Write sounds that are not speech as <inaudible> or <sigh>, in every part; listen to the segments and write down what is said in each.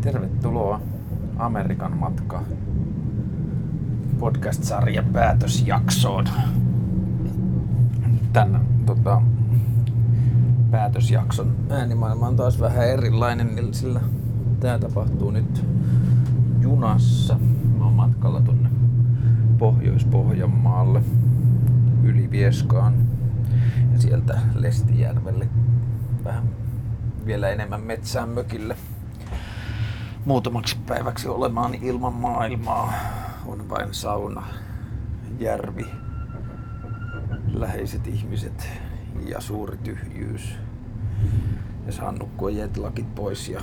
Tervetuloa Amerikan matka podcast-sarjan päätösjaksoon. Tän tota, päätösjakson äänimaailma on taas vähän erilainen, niin sillä tää tapahtuu nyt junassa. Mä oon matkalla tonne Pohjois-Pohjanmaalle yli Vieskaan ja sieltä Lestijärvelle vähän vielä enemmän metsään mökille muutamaksi päiväksi olemaan ilman maailmaa. On vain sauna, järvi, läheiset ihmiset ja suuri tyhjyys. Ja saan nukkua jetlakit pois ja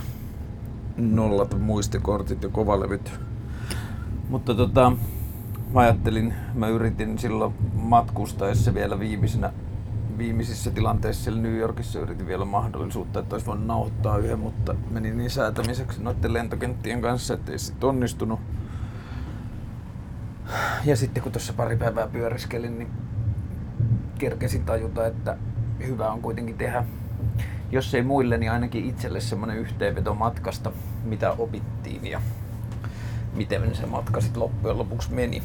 nollata muistikortit ja kovalevyt. Mutta tota, mä ajattelin, mä yritin silloin matkustaessa vielä viimeisenä viimeisissä tilanteissa siellä New Yorkissa yritin vielä mahdollisuutta, että olisi voinut nauhoittaa yhden, mutta meni niin säätämiseksi noiden lentokenttien kanssa, että ei sitten onnistunut. Ja sitten kun tuossa pari päivää pyöriskelin, niin kerkesin tajuta, että hyvä on kuitenkin tehdä, jos ei muille, niin ainakin itselle semmoinen yhteenveto matkasta, mitä opittiin ja miten se matka sitten loppujen lopuksi meni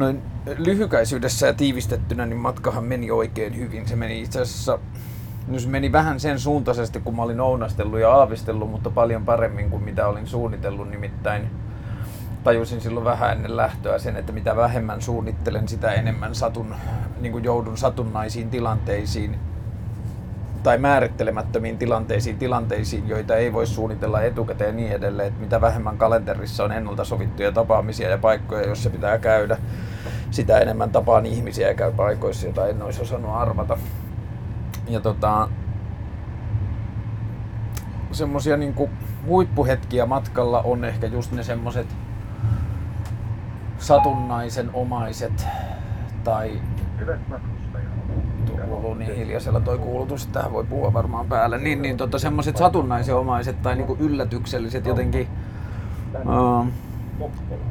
noin lyhykäisyydessä ja tiivistettynä, niin matkahan meni oikein hyvin. Se meni itse asiassa, no se meni vähän sen suuntaisesti, kun mä olin ounastellut ja aavistellut, mutta paljon paremmin kuin mitä olin suunnitellut. Nimittäin tajusin silloin vähän ennen lähtöä sen, että mitä vähemmän suunnittelen, sitä enemmän satun, niin kuin joudun satunnaisiin tilanteisiin tai määrittelemättömiin tilanteisiin, tilanteisiin, joita ei voi suunnitella etukäteen ja niin edelleen, että mitä vähemmän kalenterissa on ennalta sovittuja tapaamisia ja paikkoja, joissa pitää käydä, sitä enemmän tapaan ihmisiä ja käy paikoissa, joita en olisi osannut arvata. Ja tota, semmosia niinku huippuhetkiä matkalla on ehkä just ne semmoset satunnaisen omaiset tai kuuluu niin hiljaisella toi kuulutus, että tähän voi puhua varmaan päälle. Niin, niin tota, semmoiset satunnaisenomaiset tai niinku yllätykselliset jotenkin uh,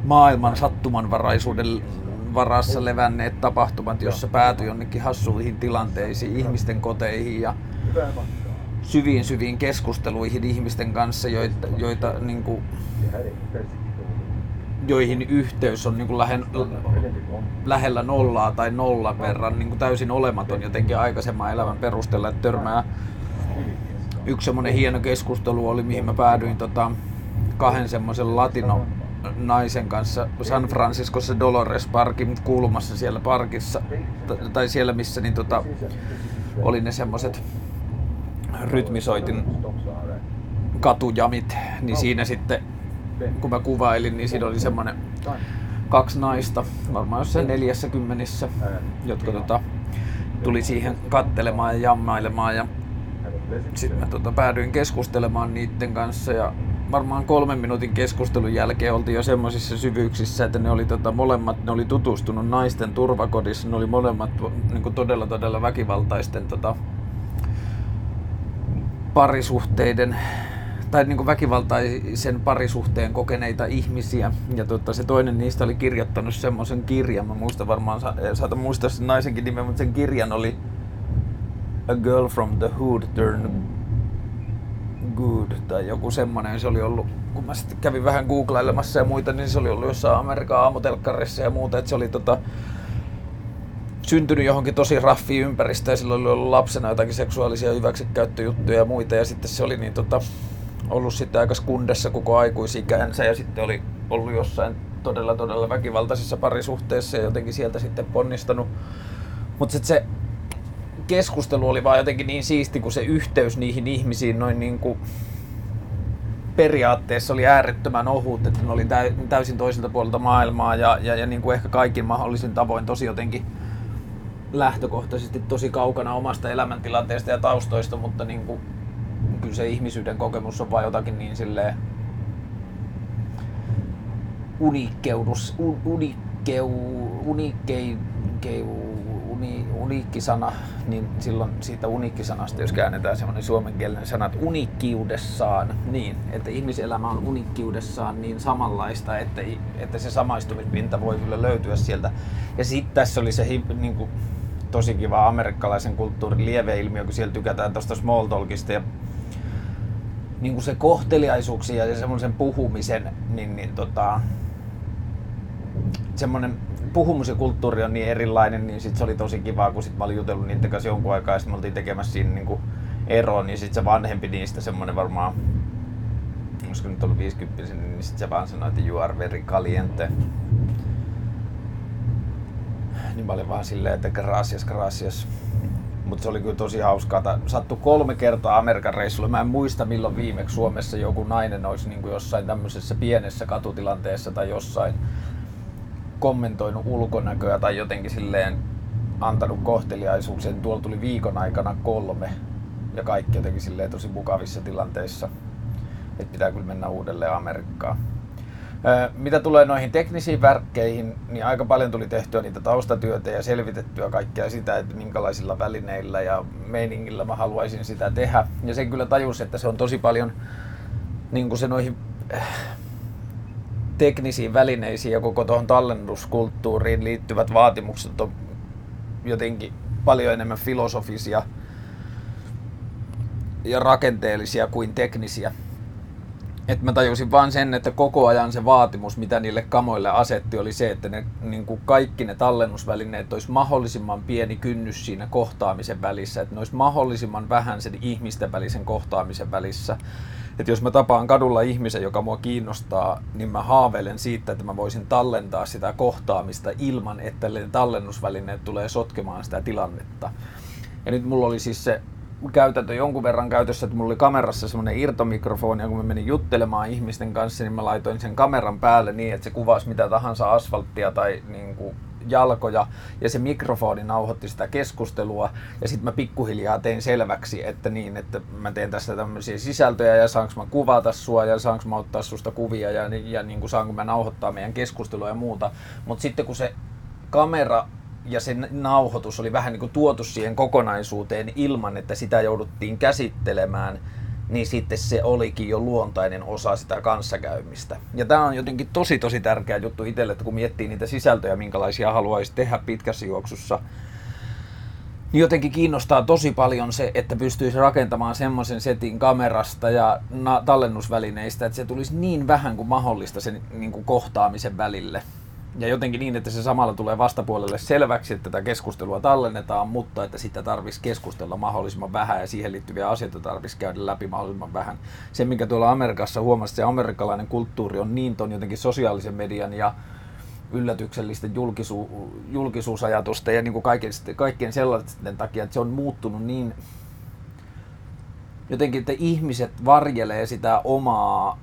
maailman sattumanvaraisuuden varassa levänneet tapahtumat, jossa päätyi jonnekin hassuihin tilanteisiin, ihmisten koteihin ja syviin syviin keskusteluihin ihmisten kanssa, joita, joita niin kuin, joihin yhteys on niin kuin lähen, lähellä nollaa tai nollan verran niin kuin täysin olematon jotenkin aikaisemman elämän perusteella, että törmää. Yksi semmoinen hieno keskustelu oli, mihin mä päädyin tota, kahden semmoisen latino naisen kanssa San Franciscossa Dolores Parkin kulmassa siellä parkissa, tai siellä missä niin tota, oli ne semmoiset rytmisoitin katujamit, niin siinä sitten kun mä kuvailin, niin siinä oli semmoinen kaksi naista, varmaan jossain neljässä kymmenissä, jotka tota, tuli siihen kattelemaan ja jammailemaan ja sitten mä tota, päädyin keskustelemaan niiden kanssa ja varmaan kolmen minuutin keskustelun jälkeen oltiin jo semmoisissa syvyyksissä, että ne oli tota, molemmat, ne oli tutustunut naisten turvakodissa, ne oli molemmat niin todella todella väkivaltaisten tota, parisuhteiden tai niin kuin väkivaltaisen parisuhteen kokeneita ihmisiä. Ja tota, se toinen niistä oli kirjoittanut semmoisen kirjan, mä muistan varmaan, saatan muistaa sen naisenkin nimen, mutta sen kirjan oli A Girl from the Hood Turned Good tai joku semmonen. Se oli ollut, kun mä sitten kävin vähän googlailemassa ja muita, niin se oli ollut jossain Amerikan aamutelkkarissa ja muuta, että se oli tota, syntynyt johonkin tosi raffiin ympäristöön ja silloin oli ollut lapsena jotakin seksuaalisia hyväksikäyttöjuttuja ja muita ja sitten se oli niin tota, ollut sitten aika skundessa koko aikuisikänsä ja sitten oli ollut jossain todella todella väkivaltaisessa parisuhteessa ja jotenkin sieltä sitten ponnistanut. Mutta sitten se keskustelu oli vaan jotenkin niin siisti, kun se yhteys niihin ihmisiin noin niin kuin periaatteessa oli äärettömän ohut, että ne oli täysin toiselta puolelta maailmaa ja, ja, ja niin kuin ehkä kaikin mahdollisin tavoin tosi jotenkin lähtökohtaisesti tosi kaukana omasta elämäntilanteesta ja taustoista, mutta niin kuin kyllä se ihmisyyden kokemus on vain jotakin niin silleen unikkeudus, un, unikkeu, unikkei, uni, uniikkisana, niin silloin siitä uniikkisanasta, jos käännetään semmoinen suomenkielinen sana, että unikkiudessaan, niin, että ihmiselämä on unikkiudessaan niin samanlaista, että, että se samaistumispinta voi kyllä löytyä sieltä. Ja sitten tässä oli se niin kuin, tosi kiva amerikkalaisen kulttuurin lieveilmiö, kun siellä tykätään tuosta small talkista ja niin kuin se kohteliaisuuksia ja semmoisen puhumisen, niin, niin tota, semmoinen puhumuskulttuuri on niin erilainen, niin sit se oli tosi kiva, kun sit mä olin jutellut niiden kanssa jonkun aikaa ja sit me oltiin tekemässä siinä niin kuin eroon, niin sit se vanhempi niistä semmoinen varmaan, olisiko nyt ollut 50 niin sit se vaan sanoi, että you are very caliente. Niin mä olin vaan silleen, että gracias, gracias. Mutta se oli kyllä tosi hauskaa. Sattu kolme kertaa Amerikan reissulle. Mä en muista milloin viimeksi Suomessa joku nainen olisi niin kuin jossain tämmöisessä pienessä katutilanteessa tai jossain kommentoinut ulkonäköä tai jotenkin silleen antanut kohteliaisuuksia. Tuolla tuli viikon aikana kolme ja kaikki jotenkin silleen tosi mukavissa tilanteissa. Että pitää kyllä mennä uudelleen Amerikkaan. Mitä tulee noihin teknisiin värkkeihin, niin aika paljon tuli tehtyä niitä taustatyötä ja selvitettyä kaikkea sitä, että minkälaisilla välineillä ja meiningillä mä haluaisin sitä tehdä. Ja sen kyllä tajus, että se on tosi paljon niin kuin se noihin teknisiin välineisiin ja koko tuohon tallennuskulttuuriin liittyvät vaatimukset on jotenkin paljon enemmän filosofisia ja rakenteellisia kuin teknisiä että mä tajusin vaan sen, että koko ajan se vaatimus, mitä niille kamoille asetti, oli se, että ne, niin kuin kaikki ne tallennusvälineet olisi mahdollisimman pieni kynnys siinä kohtaamisen välissä, että ne olisi mahdollisimman vähän sen ihmisten välisen kohtaamisen välissä. Että jos mä tapaan kadulla ihmisen, joka mua kiinnostaa, niin mä haaveilen siitä, että mä voisin tallentaa sitä kohtaamista ilman, että ne tallennusvälineet tulee sotkemaan sitä tilannetta. Ja nyt mulla oli siis se käytäntö jonkun verran käytössä, että mulla oli kamerassa semmoinen irtomikrofoni, ja kun mä menin juttelemaan ihmisten kanssa, niin mä laitoin sen kameran päälle niin, että se kuvasi mitä tahansa asfalttia tai niin kuin jalkoja, ja se mikrofoni nauhoitti sitä keskustelua, ja sitten mä pikkuhiljaa tein selväksi, että niin, että mä teen tässä tämmöisiä sisältöjä, ja saanko mä kuvata sua, ja saanko mä ottaa susta kuvia, ja, ja niin kuin saanko mä nauhoittaa meidän keskustelua ja muuta. Mutta sitten kun se kamera ja se nauhoitus oli vähän niin kuin tuotu siihen kokonaisuuteen ilman, että sitä jouduttiin käsittelemään, niin sitten se olikin jo luontainen osa sitä kanssakäymistä. Ja tämä on jotenkin tosi tosi tärkeä juttu itselle, että kun miettii niitä sisältöjä, minkälaisia haluaisi tehdä pitkässä juoksussa, niin jotenkin kiinnostaa tosi paljon se, että pystyisi rakentamaan semmoisen setin kamerasta ja tallennusvälineistä, että se tulisi niin vähän kuin mahdollista sen niin kuin kohtaamisen välille ja jotenkin niin, että se samalla tulee vastapuolelle selväksi, että tätä keskustelua tallennetaan, mutta että sitä tarvitsisi keskustella mahdollisimman vähän ja siihen liittyviä asioita tarvitsisi käydä läpi mahdollisimman vähän. Se, mikä tuolla Amerikassa huomasi, se amerikkalainen kulttuuri on niin ton jotenkin sosiaalisen median ja yllätyksellisten julkisu, julkisuusajatusten ja niin kuin kaiken, kaikkien sellaisten takia, että se on muuttunut niin jotenkin, että ihmiset varjelee sitä omaa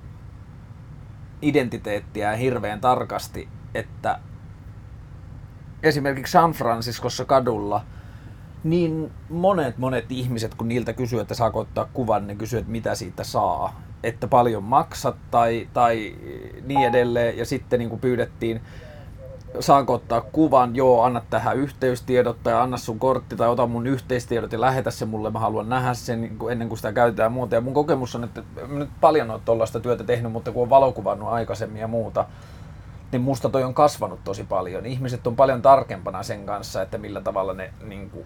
identiteettiä hirveän tarkasti että esimerkiksi San Franciscossa kadulla niin monet monet ihmiset, kun niiltä kysyy, että saako ottaa kuvan, ne kysyy, että mitä siitä saa. Että paljon maksat tai, tai niin edelleen. Ja sitten niin kuin pyydettiin, saanko ottaa kuvan, joo, anna tähän yhteystiedot tai anna sun kortti tai ota mun yhteistiedot ja lähetä se mulle, mä haluan nähdä sen niin ennen kuin sitä käytetään muuta. Ja mun kokemus on, että nyt paljon ole tuollaista työtä tehnyt, mutta kun on valokuvannut aikaisemmin ja muuta, niin musta toi on kasvanut tosi paljon. Ihmiset on paljon tarkempana sen kanssa, että millä tavalla ne niin kuin,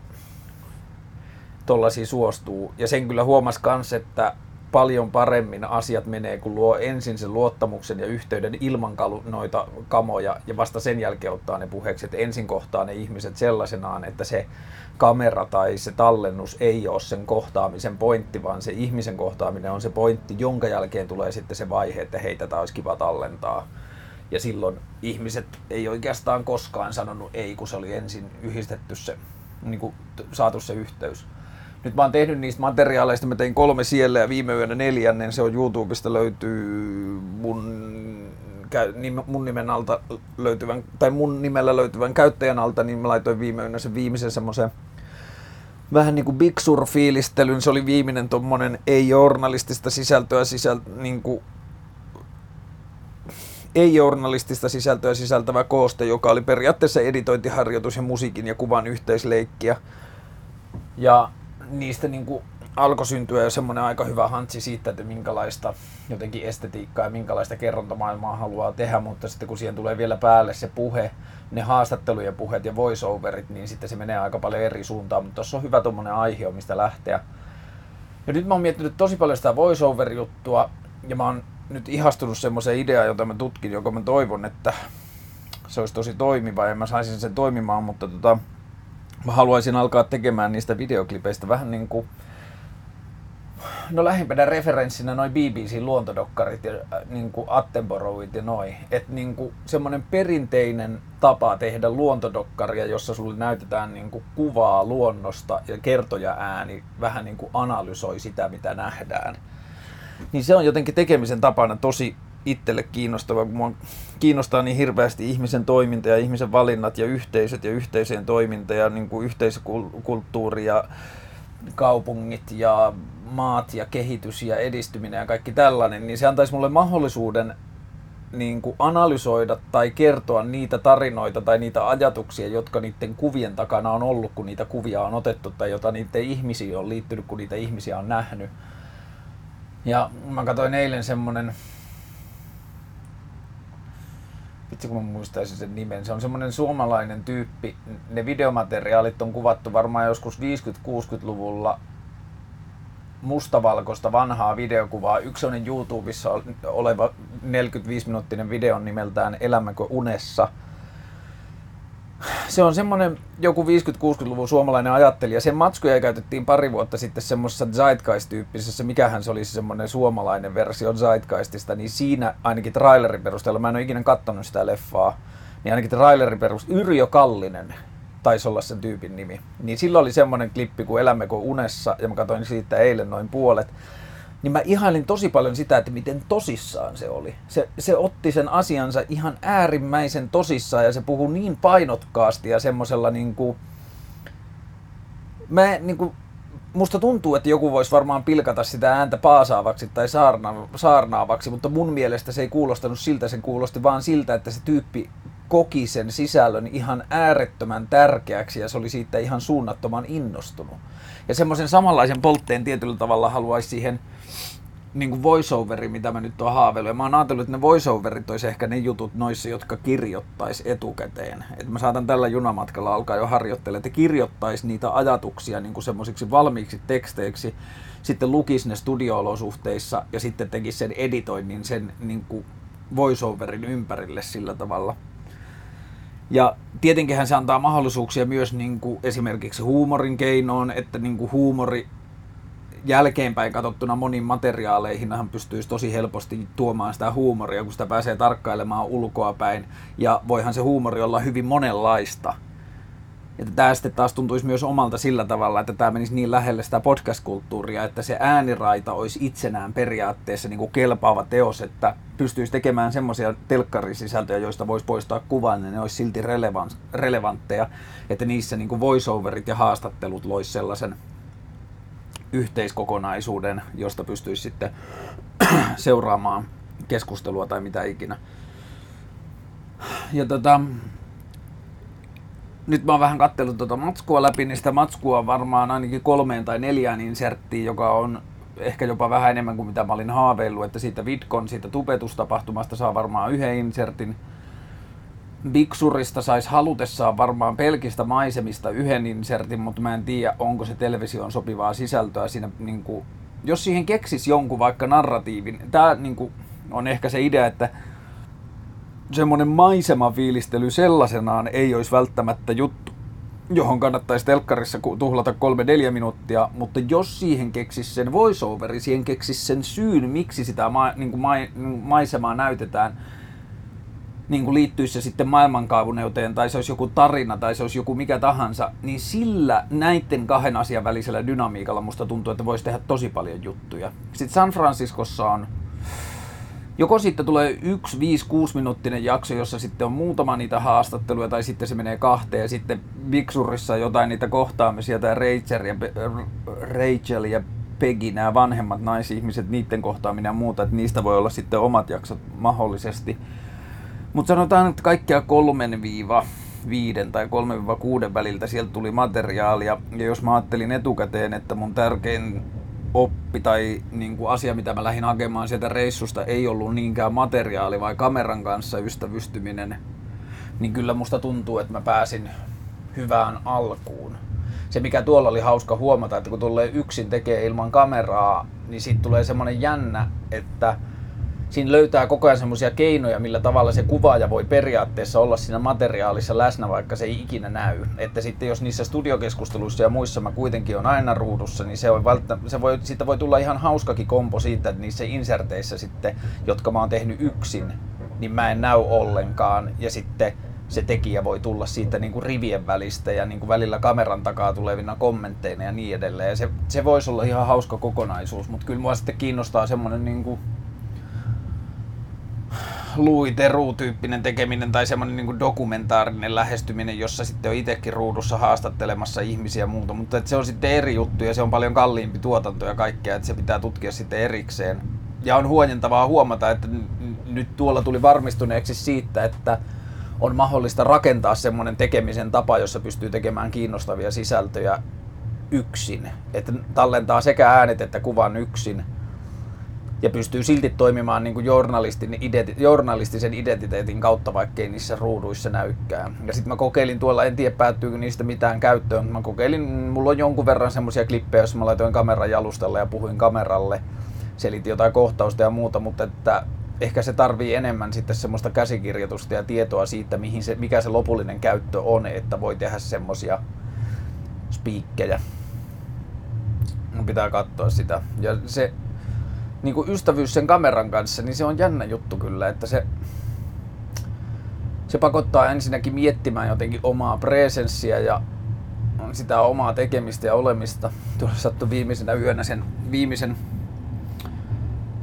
tollasia suostuu. Ja sen kyllä huomas kans, että paljon paremmin asiat menee, kun luo ensin sen luottamuksen ja yhteyden ilman noita kamoja ja vasta sen jälkeen ottaa ne puheeksi, että ensin kohtaa ne ihmiset sellaisenaan, että se kamera tai se tallennus ei ole sen kohtaamisen pointti, vaan se ihmisen kohtaaminen on se pointti, jonka jälkeen tulee sitten se vaihe, että hei, tätä olisi kiva tallentaa. Ja silloin ihmiset ei oikeastaan koskaan sanonut ei, kun se oli ensin yhdistetty se, niin kuin saatu se yhteys. Nyt mä oon tehnyt niistä materiaaleista, mä tein kolme siellä ja viime yönä neljännen, se on YouTubesta löytyy mun, mun nimen alta löytyvän, tai mun nimellä löytyvän käyttäjän alta, niin mä laitoin viime yönä sen viimeisen semmoisen vähän niin kuin Big Sur-fiilistelyn, se oli viimeinen tommonen ei-journalistista sisältöä sisältö, niin kuin ei-journalistista sisältöä sisältävä kooste, joka oli periaatteessa editointiharjoitus ja musiikin ja kuvan yhteisleikkiä. Ja niistä niin kuin alkoi syntyä jo semmoinen aika hyvä hantsi siitä, että minkälaista jotenkin estetiikkaa ja minkälaista kerrontamaailmaa haluaa tehdä, mutta sitten kun siihen tulee vielä päälle se puhe, ne haastattelujen puheet ja voiceoverit, niin sitten se menee aika paljon eri suuntaan, mutta tuossa on hyvä tuommoinen aihe, mistä lähteä. Ja nyt mä oon miettinyt tosi paljon sitä voiceover-juttua, ja mä oon nyt ihastunut semmoiseen ideaan, jota mä tutkin, joka mä toivon, että se olisi tosi toimiva ja mä saisin sen toimimaan, mutta tota, mä haluaisin alkaa tekemään niistä videoklipeistä vähän niin kuin No lähimpänä referenssinä noin BBC-luontodokkarit ja äh, niin kuin Attenboroughit ja noin. Että niin semmoinen perinteinen tapa tehdä luontodokkaria, jossa sulle näytetään niin kuin kuvaa luonnosta ja kertoja ääni vähän niin kuin analysoi sitä, mitä nähdään. Niin se on jotenkin tekemisen tapana tosi itselle kiinnostava, kun mua kiinnostaa niin hirveästi ihmisen toiminta ja ihmisen valinnat ja yhteisöt ja yhteisöjen toiminta ja niin kuin yhteisökulttuuri ja kaupungit ja maat ja kehitys ja edistyminen ja kaikki tällainen, niin se antaisi mulle mahdollisuuden niin kuin analysoida tai kertoa niitä tarinoita tai niitä ajatuksia, jotka niiden kuvien takana on ollut, kun niitä kuvia on otettu tai jota niiden ihmisiä on liittynyt, kun niitä ihmisiä on nähnyt. Ja mä katsoin eilen semmonen, vitsi kun mä muistaisin sen nimen, se on semmonen suomalainen tyyppi, ne videomateriaalit on kuvattu varmaan joskus 50-60-luvulla mustavalkoista vanhaa videokuvaa. Yksi on YouTubessa oleva 45-minuuttinen video nimeltään Elämäkö unessa. Se on semmoinen joku 50-60-luvun suomalainen ajattelija. Sen matskuja käytettiin pari vuotta sitten semmoisessa Zeitgeist-tyyppisessä, mikähän se olisi semmoinen suomalainen versio Zeitgeistista, niin siinä ainakin trailerin perusteella, mä en ole ikinä katsonut sitä leffaa, niin ainakin trailerin perusteella, Yrjö Kallinen taisi olla sen tyypin nimi. Niin silloin oli semmoinen klippi kuin Elämmekö unessa, ja mä katsoin siitä eilen noin puolet. Niin mä ihailin tosi paljon sitä, että miten tosissaan se oli. Se, se otti sen asiansa ihan äärimmäisen tosissaan, ja se puhuu niin painokkaasti ja semmoisella niin kuin... Mä niin kuin, musta tuntuu, että joku voisi varmaan pilkata sitä ääntä paasaavaksi tai saarna, saarnaavaksi, mutta mun mielestä se ei kuulostanut siltä, se kuulosti vaan siltä, että se tyyppi koki sen sisällön ihan äärettömän tärkeäksi ja se oli siitä ihan suunnattoman innostunut. Ja semmoisen samanlaisen poltteen tietyllä tavalla haluaisi siihen niin kuin voiceoveri, mitä mä nyt oon haaveillut. Ja mä oon ajatellut, että ne voiceoverit olisi ehkä ne jutut noissa, jotka kirjoittaisi etukäteen. Että mä saatan tällä junamatkalla alkaa jo harjoittelemaan, että kirjoittaisi niitä ajatuksia niin kuin semmoisiksi valmiiksi teksteiksi, sitten lukisi ne studio-olosuhteissa ja sitten tekisi sen editoinnin sen niin kuin voiceoverin ympärille sillä tavalla – ja tietenkinhän se antaa mahdollisuuksia myös niin kuin esimerkiksi huumorin keinoon, että niin kuin huumori jälkeenpäin katsottuna moniin materiaaleihin hän pystyisi tosi helposti tuomaan sitä huumoria, kun sitä pääsee tarkkailemaan ulkoa päin. Ja voihan se huumori olla hyvin monenlaista. Että tämä sitten taas tuntuisi myös omalta sillä tavalla, että tämä menisi niin lähelle sitä podcast-kulttuuria, että se ääniraita olisi itsenään periaatteessa niin kuin kelpaava teos, että pystyisi tekemään semmoisia telkkarisisältöjä, joista voisi poistaa kuvan, niin ne olisi silti relevantteja, että niissä niin kuin voiceoverit ja haastattelut loisi sellaisen yhteiskokonaisuuden, josta pystyisi sitten <clears throat> seuraamaan keskustelua tai mitä ikinä. Ja tota, nyt mä oon vähän kattellut tuota matskua läpi, niin sitä matskua on varmaan ainakin kolmeen tai neljään inserttiin, joka on ehkä jopa vähän enemmän kuin mitä mä olin haaveillut, että siitä Vidcon, siitä tupetustapahtumasta saa varmaan yhden insertin. Bigsurista saisi halutessaan varmaan pelkistä maisemista yhden insertin, mutta mä en tiedä, onko se televisioon sopivaa sisältöä siinä, niin kuin, jos siihen keksis jonkun vaikka narratiivin. Tämä niin kuin, on ehkä se idea, että semmoinen maisemafiilistely sellaisenaan ei olisi välttämättä juttu, johon kannattaisi telkkarissa tuhlata kolme neljä minuuttia, mutta jos siihen keksis sen voiceoveri, siihen keksis sen syyn, miksi sitä ma- niin kuin ma- maisemaa näytetään, niin kuin liittyisi se sitten maailmankaavuneuteen, tai se olisi joku tarina, tai se olisi joku mikä tahansa, niin sillä näiden kahden asian välisellä dynamiikalla musta tuntuu, että voisi tehdä tosi paljon juttuja. Sitten San Franciscossa on joko sitten tulee yksi 5-6 minuuttinen jakso, jossa sitten on muutama niitä haastatteluja, tai sitten se menee kahteen, ja sitten Bigsurissa jotain niitä kohtaamisia, tai Rachel ja, Rachel ja Peggy, nämä vanhemmat naisihmiset, niiden kohtaaminen ja muuta, että niistä voi olla sitten omat jaksot mahdollisesti. Mutta sanotaan, että kaikkia kolmen viiva viiden tai 3-6 väliltä sieltä tuli materiaalia. Ja jos mä ajattelin etukäteen, että mun tärkein oppi tai niin kuin asia, mitä mä lähdin hakemaan sieltä reissusta, ei ollut niinkään materiaali vai kameran kanssa ystävystyminen, niin kyllä musta tuntuu, että mä pääsin hyvään alkuun. se mikä tuolla oli hauska huomata, että kun tulee yksin tekee ilman kameraa, niin siitä tulee semmoinen jännä, että siinä löytää koko ajan semmoisia keinoja, millä tavalla se kuvaaja voi periaatteessa olla siinä materiaalissa läsnä, vaikka se ei ikinä näy. Että sitten jos niissä studiokeskusteluissa ja muissa mä kuitenkin on aina ruudussa, niin se, on välttä, se voi, siitä voi tulla ihan hauskakin kompo siitä, että niissä inserteissä sitten, jotka mä oon tehnyt yksin, niin mä en näy ollenkaan. Ja sitten se tekijä voi tulla siitä niin kuin rivien välistä ja niin kuin välillä kameran takaa tulevina kommentteina ja niin edelleen. Ja se, se voisi olla ihan hauska kokonaisuus, mutta kyllä mua sitten kiinnostaa semmoinen niin kuin Louis Theroux-tyyppinen tekeminen tai semmoinen niin dokumentaarinen lähestyminen, jossa sitten on itsekin ruudussa haastattelemassa ihmisiä ja muuta, mutta että se on sitten eri juttu ja se on paljon kalliimpi tuotanto ja kaikkea, että se pitää tutkia sitten erikseen. Ja on huojentavaa huomata, että nyt tuolla tuli varmistuneeksi siitä, että on mahdollista rakentaa semmoinen tekemisen tapa, jossa pystyy tekemään kiinnostavia sisältöjä yksin. Että tallentaa sekä äänet että kuvan yksin ja pystyy silti toimimaan niin kuin journalistin identi- journalistisen identiteetin kautta, vaikkei niissä ruuduissa näykään. Ja sitten mä kokeilin tuolla, en tiedä päättyykö niistä mitään käyttöön, mä kokeilin, mulla on jonkun verran semmoisia klippejä, jos mä laitoin kameran jalustalle ja puhuin kameralle, selitin jotain kohtausta ja muuta, mutta että ehkä se tarvii enemmän sitten semmoista käsikirjoitusta ja tietoa siitä, mihin se, mikä se lopullinen käyttö on, että voi tehdä semmoisia spiikkejä. Mun pitää katsoa sitä. Ja se niin kuin ystävyys sen kameran kanssa, niin se on jännä juttu kyllä, että se, se pakottaa ensinnäkin miettimään jotenkin omaa presenssiä ja sitä omaa tekemistä ja olemista. Tuolla sattui viimeisenä yönä sen viimeisen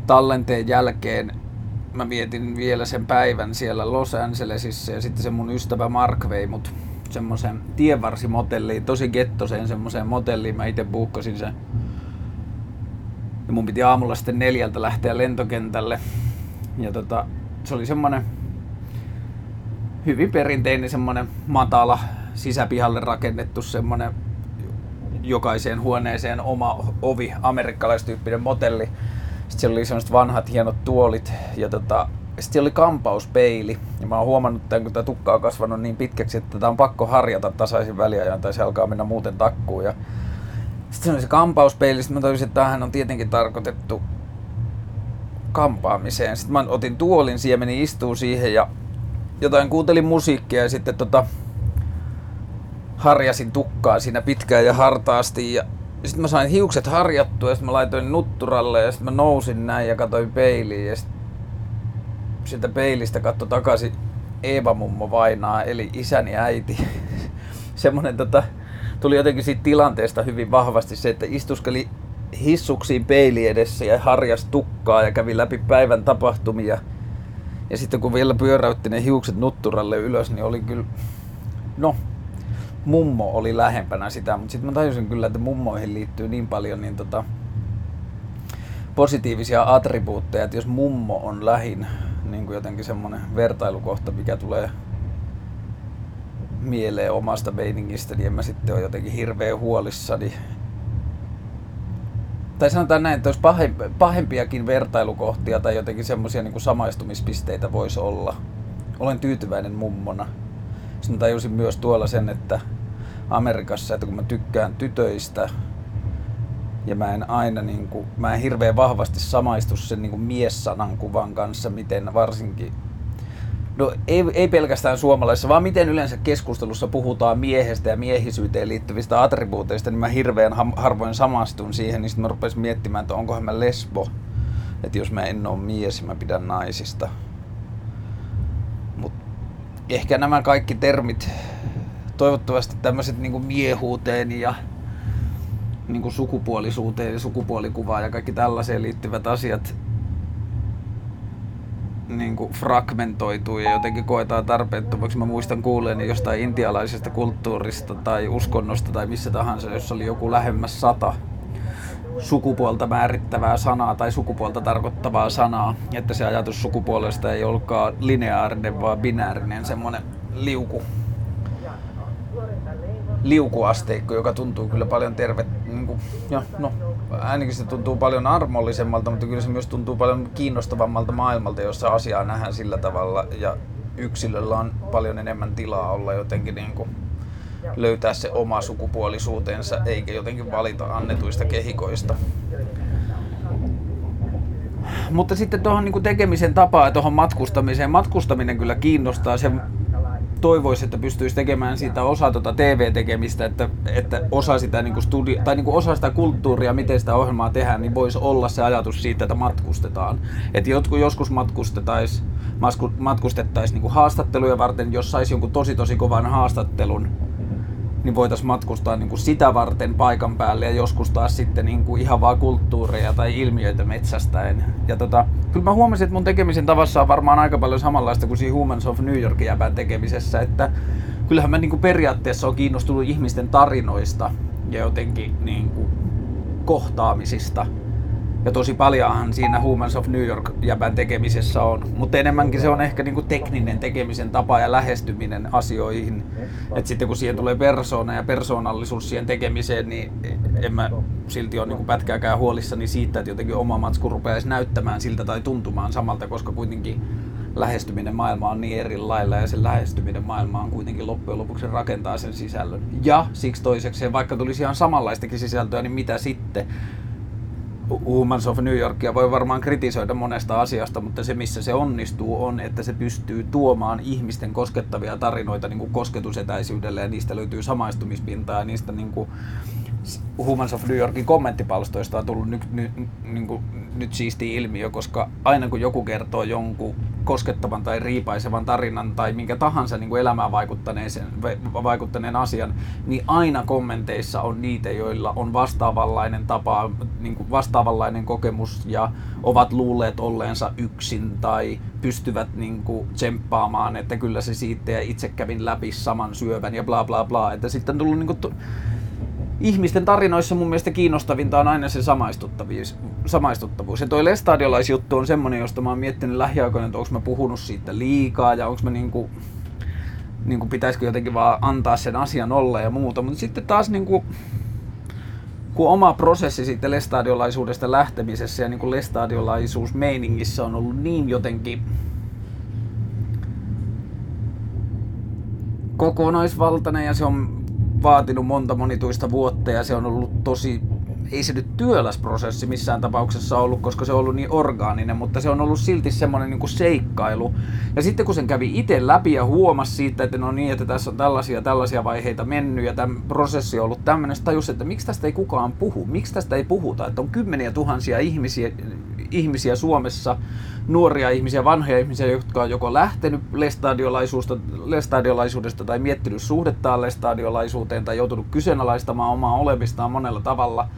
tallenteen jälkeen mä mietin vielä sen päivän siellä Los Angelesissa ja sitten se mun ystävä Mark vei mut semmoisen tienvarsimotelliin, tosi gettoseen semmoiseen motelliin. Mä itse buukkasin sen ja mun piti aamulla sitten neljältä lähteä lentokentälle. Ja tota, se oli semmonen hyvin perinteinen semmonen matala sisäpihalle rakennettu semmonen jokaiseen huoneeseen oma ovi, amerikkalaistyyppinen motelli. Sitten siellä oli semmoiset vanhat hienot tuolit ja tota, sitten siellä oli kampauspeili. Ja mä oon huomannut, että kun tämä tukka on kasvanut niin pitkäksi, että tätä on pakko harjata tasaisin väliajan tai se alkaa mennä muuten takkuun. Ja sitten oli se kampauspeili, sitten mä tajusin, että tämähän on tietenkin tarkoitettu kampaamiseen. Sitten mä otin tuolin siihen, menin istuu siihen ja jotain kuuntelin musiikkia ja sitten tota, harjasin tukkaa siinä pitkään ja hartaasti ja sitten mä sain hiukset harjattua ja sitten mä laitoin nutturalle ja sitten mä nousin näin ja katsoin peiliin ja sieltä peilistä katso takaisin Eeva mummo vainaa eli isäni äiti. <laughs> Semmonen tota, tuli jotenkin siitä tilanteesta hyvin vahvasti se, että istuskeli hissuksiin peili edessä ja harjas tukkaa ja kävi läpi päivän tapahtumia. Ja sitten kun vielä pyöräytti ne hiukset nutturalle ylös, niin oli kyllä, no, mummo oli lähempänä sitä, mutta sitten mä tajusin kyllä, että mummoihin liittyy niin paljon niin tota, positiivisia attribuutteja, että jos mummo on lähin, niin kuin jotenkin semmoinen vertailukohta, mikä tulee mieleen omasta meiningistä, niin en mä sitten ole jotenkin hirveän huolissani. Tai sanotaan näin, että olisi pahempiakin vertailukohtia tai jotenkin semmoisia niin samaistumispisteitä voisi olla. Olen tyytyväinen mummona. Sitten tajusin myös tuolla sen, että Amerikassa, että kun mä tykkään tytöistä, ja mä en aina niin kuin, mä en hirveän vahvasti samaistu sen niin kuin mies-sanan kuvan kanssa, miten varsinkin No ei, ei pelkästään suomalaisessa, vaan miten yleensä keskustelussa puhutaan miehestä ja miehisyyteen liittyvistä attribuuteista, niin mä hirveän harvoin samastun siihen, niin sitten mä rupesin miettimään, että onkohan mä lesbo. Että jos mä en ole mies, mä pidän naisista. Mut ehkä nämä kaikki termit, toivottavasti tämmöiset niinku miehuuteen ja niinku sukupuolisuuteen ja sukupuolikuvaan ja kaikki tällaiseen liittyvät asiat niin kuin fragmentoituu ja jotenkin koetaan tarpeettomaksi. Mä muistan kuulleeni jostain intialaisesta kulttuurista tai uskonnosta tai missä tahansa, jossa oli joku lähemmäs sata sukupuolta määrittävää sanaa tai sukupuolta tarkoittavaa sanaa, että se ajatus sukupuolesta ei olekaan lineaarinen, vaan binäärinen, semmoinen liuku, liukuasteikko, joka tuntuu kyllä paljon terve, niin kuin, ja, no, ainakin se tuntuu paljon armollisemmalta, mutta kyllä se myös tuntuu paljon kiinnostavammalta maailmalta, jossa asiaa nähdään sillä tavalla ja yksilöllä on paljon enemmän tilaa olla jotenkin niin kuin löytää se oma sukupuolisuutensa, eikä jotenkin valita annetuista kehikoista. Mutta sitten tuohon niin tekemisen tapaan ja tuohon matkustamiseen. Matkustaminen kyllä kiinnostaa. Se toivoisi, että pystyisi tekemään siitä osa tuota TV-tekemistä, että, että osa sitä, niin studi- tai niin osa sitä kulttuuria, miten sitä ohjelmaa tehdään, niin voisi olla se ajatus siitä, että matkustetaan. Että jotkut joskus matkustettaisiin matkustettaisiin niin haastatteluja varten, jos saisi jonkun tosi tosi kovan haastattelun, niin voitaisiin matkustaa niin kuin sitä varten paikan päälle ja joskus taas sitten niin kuin ihan vaan kulttuureja tai ilmiöitä metsästäen. Ja tota, kyllä mä huomasin, että mun tekemisen tavassa on varmaan aika paljon samanlaista kuin siinä Humans of New York jäbän tekemisessä, että kyllähän mä niin kuin periaatteessa on kiinnostunut ihmisten tarinoista ja jotenkin niin kuin kohtaamisista ja tosi paljonhan siinä Humans of New York jäbän tekemisessä on, mutta enemmänkin se on ehkä niinku tekninen tekemisen tapa ja lähestyminen asioihin. Et sitten kun siihen tulee persoona ja persoonallisuus siihen tekemiseen, niin en mä silti ole niinku pätkääkään huolissani siitä, että jotenkin oma matsku rupeaisi näyttämään siltä tai tuntumaan samalta, koska kuitenkin lähestyminen maailma on niin eri lailla ja se lähestyminen maailmaan kuitenkin loppujen lopuksi rakentaa sen sisällön. Ja siksi toiseksi, vaikka tulisi ihan samanlaistakin sisältöä, niin mitä sitten? Humans of New Yorkia voi varmaan kritisoida monesta asiasta, mutta se missä se onnistuu on, että se pystyy tuomaan ihmisten koskettavia tarinoita niin kuin kosketusetäisyydelle ja niistä löytyy samaistumispintaa ja niistä niin kuin Humans of New Yorkin kommenttipalstoista on tullut nyt, nyt, niin kuin, nyt siisti ilmiö, koska aina kun joku kertoo jonkun koskettavan tai riipaisevan tarinan tai minkä tahansa niin kuin elämään vaikuttaneen, vaikuttaneen asian, niin aina kommenteissa on niitä, joilla on vastaavanlainen tapa, niin kuin vastaavanlainen kokemus ja ovat luulleet olleensa yksin tai pystyvät niin kuin tsemppaamaan, että kyllä se siitä ja itse kävin läpi saman syövän ja bla bla bla. Että sitten on tullut niin kuin ihmisten tarinoissa mun mielestä kiinnostavinta on aina se samaistuttavuus. samaistuttavuus. Ja toi lestadiolaisjuttu on semmonen, josta mä oon miettinyt lähiaikoina, että onko mä puhunut siitä liikaa ja onko mä niinku, niinku pitäisikö jotenkin vaan antaa sen asian olla ja muuta. Mutta sitten taas niinku, kun oma prosessi siitä lestadiolaisuudesta lähtemisessä ja niinku lestadiolaisuus meiningissä on ollut niin jotenkin kokonaisvaltainen ja se on vaatinut monta monituista vuotta ja se on ollut tosi ei se nyt työläs prosessi missään tapauksessa ollut, koska se on ollut niin orgaaninen, mutta se on ollut silti semmoinen niin seikkailu. Ja sitten kun sen kävi itse läpi ja huomasi siitä, että no niin, että tässä on tällaisia tällaisia vaiheita mennyt ja tämä prosessi on ollut tämmöinen, tajus, että miksi tästä ei kukaan puhu, miksi tästä ei puhuta, että on kymmeniä tuhansia ihmisiä, ihmisiä Suomessa, nuoria ihmisiä, vanhoja ihmisiä, jotka on joko lähtenyt lestadiolaisuudesta tai miettinyt suhdettaan lestadiolaisuuteen tai joutunut kyseenalaistamaan omaa olemistaan monella tavalla –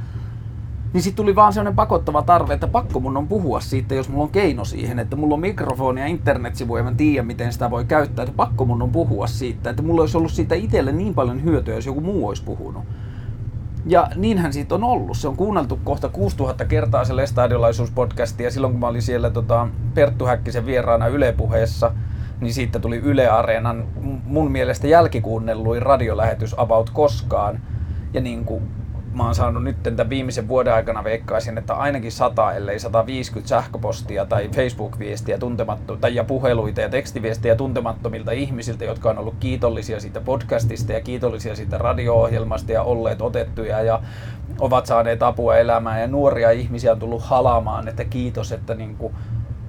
niin sitten tuli vaan sellainen pakottava tarve, että pakko mun on puhua siitä, jos mulla on keino siihen, että mulla on mikrofoni ja internetsivu ja mä tiedän, miten sitä voi käyttää, että pakko mun on puhua siitä, että mulla olisi ollut siitä itselle niin paljon hyötyä, jos joku muu olisi puhunut. Ja niinhän siitä on ollut. Se on kuunneltu kohta 6000 kertaa se Lestadiolaisuuspodcast ja silloin kun mä olin siellä tota, Perttu Häkkisen vieraana Yle puheessa, niin siitä tuli Yle Areenan mun mielestä jälkikuunnelluin radiolähetys about koskaan. Ja niin kuin mä oon saanut nyt tämän viimeisen vuoden aikana veikkaisin, että ainakin 100, ellei 150 sähköpostia tai Facebook-viestiä tuntemattu, tai ja puheluita ja tekstiviestiä tuntemattomilta ihmisiltä, jotka on ollut kiitollisia siitä podcastista ja kiitollisia siitä radio-ohjelmasta ja olleet otettuja ja ovat saaneet apua elämään ja nuoria ihmisiä on tullut halamaan, että kiitos, että niin kuin,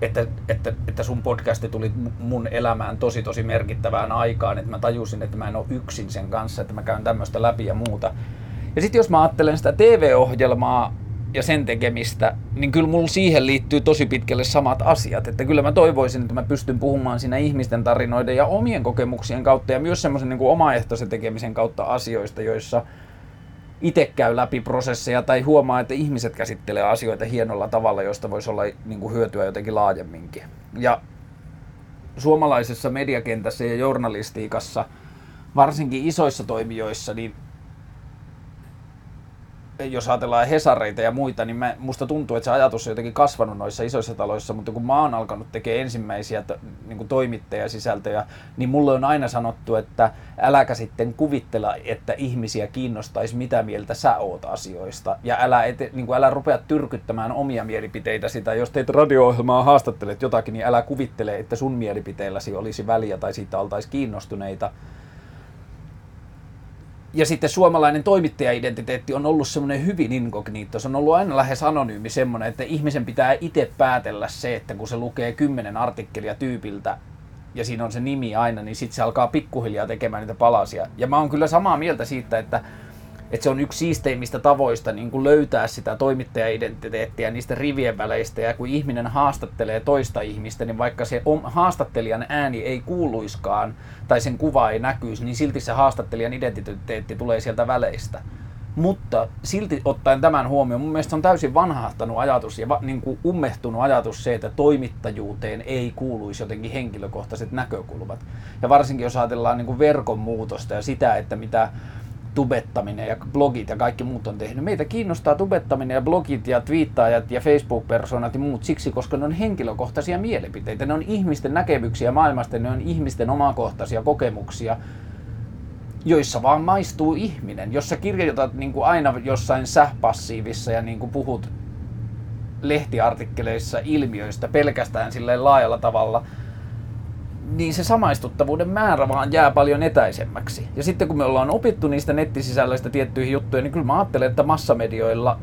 että, että, että sun podcasti tuli mun elämään tosi tosi merkittävään aikaan, että mä tajusin, että mä en ole yksin sen kanssa, että mä käyn tämmöistä läpi ja muuta. Ja sitten jos mä ajattelen sitä TV-ohjelmaa ja sen tekemistä, niin kyllä mulla siihen liittyy tosi pitkälle samat asiat. Että kyllä mä toivoisin, että mä pystyn puhumaan siinä ihmisten tarinoiden ja omien kokemuksien kautta ja myös semmoisen niin omaehtoisen tekemisen kautta asioista, joissa itse käy läpi prosesseja tai huomaa, että ihmiset käsittelee asioita hienolla tavalla, josta voisi olla niin kuin hyötyä jotenkin laajemminkin. Ja suomalaisessa mediakentässä ja journalistiikassa, varsinkin isoissa toimijoissa, niin jos ajatellaan Hesareita ja muita, niin mä, musta tuntuu, että se ajatus on jotenkin kasvanut noissa isoissa taloissa, mutta kun mä oon alkanut tekemään ensimmäisiä niin kuin toimittajasisältöjä, niin mulle on aina sanottu, että äläkä sitten kuvittela, että ihmisiä kiinnostaisi, mitä mieltä sä oot asioista. Ja älä, ete, niin kuin älä rupea tyrkyttämään omia mielipiteitä sitä. Jos teet radio-ohjelmaa haastattelet jotakin, niin älä kuvittele, että sun mielipiteilläsi olisi väliä tai siitä oltaisiin kiinnostuneita ja sitten suomalainen toimittaja-identiteetti on ollut semmoinen hyvin inkognito. Se on ollut aina lähes anonyymi semmoinen, että ihmisen pitää itse päätellä se, että kun se lukee kymmenen artikkelia tyypiltä ja siinä on se nimi aina, niin sitten se alkaa pikkuhiljaa tekemään niitä palasia. Ja mä oon kyllä samaa mieltä siitä, että että se on yksi siisteimmistä tavoista niin kuin löytää sitä toimittaja-identiteettiä niistä rivien väleistä. Ja kun ihminen haastattelee toista ihmistä, niin vaikka se haastattelijan ääni ei kuuluiskaan tai sen kuva ei näkyisi, niin silti se haastattelijan identiteetti tulee sieltä väleistä. Mutta silti ottaen tämän huomioon, mun mielestä on täysin vanhahtanut ajatus ja va, niin kuin ummehtunut ajatus se, että toimittajuuteen ei kuuluisi jotenkin henkilökohtaiset näkökulmat. Ja varsinkin jos ajatellaan niin kuin verkon muutosta ja sitä, että mitä tubettaminen ja blogit ja kaikki muut on tehnyt. Meitä kiinnostaa tubettaminen ja blogit ja twiittaajat ja Facebook-persoonat ja muut siksi, koska ne on henkilökohtaisia mielipiteitä. Ne on ihmisten näkemyksiä maailmasta, ne on ihmisten omakohtaisia kokemuksia, joissa vaan maistuu ihminen. Jos sä kirjoitat niin kuin aina jossain sähpassiivissa ja niin kuin puhut lehtiartikkeleissa ilmiöistä pelkästään silleen laajalla tavalla – niin se samaistuttavuuden määrä vaan jää paljon etäisemmäksi. Ja sitten kun me ollaan opittu niistä nettisisällöistä tiettyihin juttuja, niin kyllä mä ajattelen, että massamedioilla,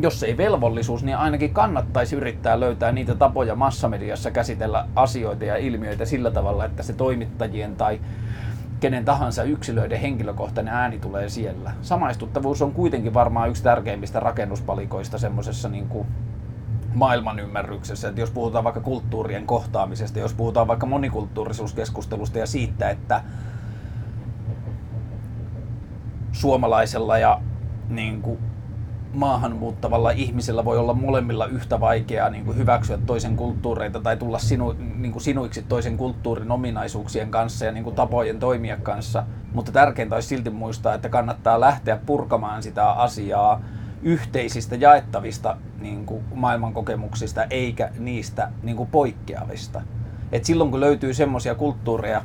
jos ei velvollisuus, niin ainakin kannattaisi yrittää löytää niitä tapoja massamediassa käsitellä asioita ja ilmiöitä sillä tavalla, että se toimittajien tai kenen tahansa yksilöiden henkilökohtainen ääni tulee siellä. Samaistuttavuus on kuitenkin varmaan yksi tärkeimmistä rakennuspalikoista semmoisessa niin kuin maailman ymmärryksessä, että jos puhutaan vaikka kulttuurien kohtaamisesta, jos puhutaan vaikka monikulttuurisuuskeskustelusta ja siitä, että suomalaisella ja niin kuin, maahanmuuttavalla ihmisellä voi olla molemmilla yhtä vaikeaa niin kuin hyväksyä toisen kulttuureita tai tulla sinu, niin kuin sinuiksi toisen kulttuurin ominaisuuksien kanssa ja niin kuin tapojen toimia kanssa. Mutta tärkeintä olisi silti muistaa, että kannattaa lähteä purkamaan sitä asiaa yhteisistä jaettavista niin kuin maailmankokemuksista eikä niistä niin kuin poikkeavista. Et silloin kun löytyy semmoisia kulttuureja,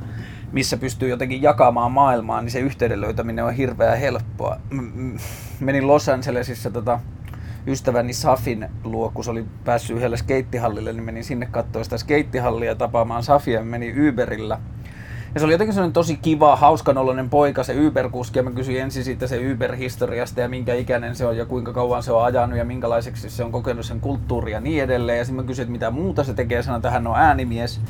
missä pystyy jotenkin jakamaan maailmaa, niin se yhteyden löytäminen on hirveän helppoa. Menin Los Angelesissa tota, ystäväni Safin luo, kun se oli päässyt yhdelle skeittihallille, niin menin sinne katsoa sitä skeittihallia tapaamaan Safia ja menin Uberillä – ja se oli jotenkin sellainen tosi kiva, hauskanoloinen poika, se Uber-kuski, ja mä kysyin ensin siitä se Uber-historiasta ja minkä ikäinen se on ja kuinka kauan se on ajanut ja minkälaiseksi se on kokenut sen kulttuuria ja niin edelleen. Ja sitten mä kysyin, että mitä muuta se tekee, sanoin, että hän on äänimies.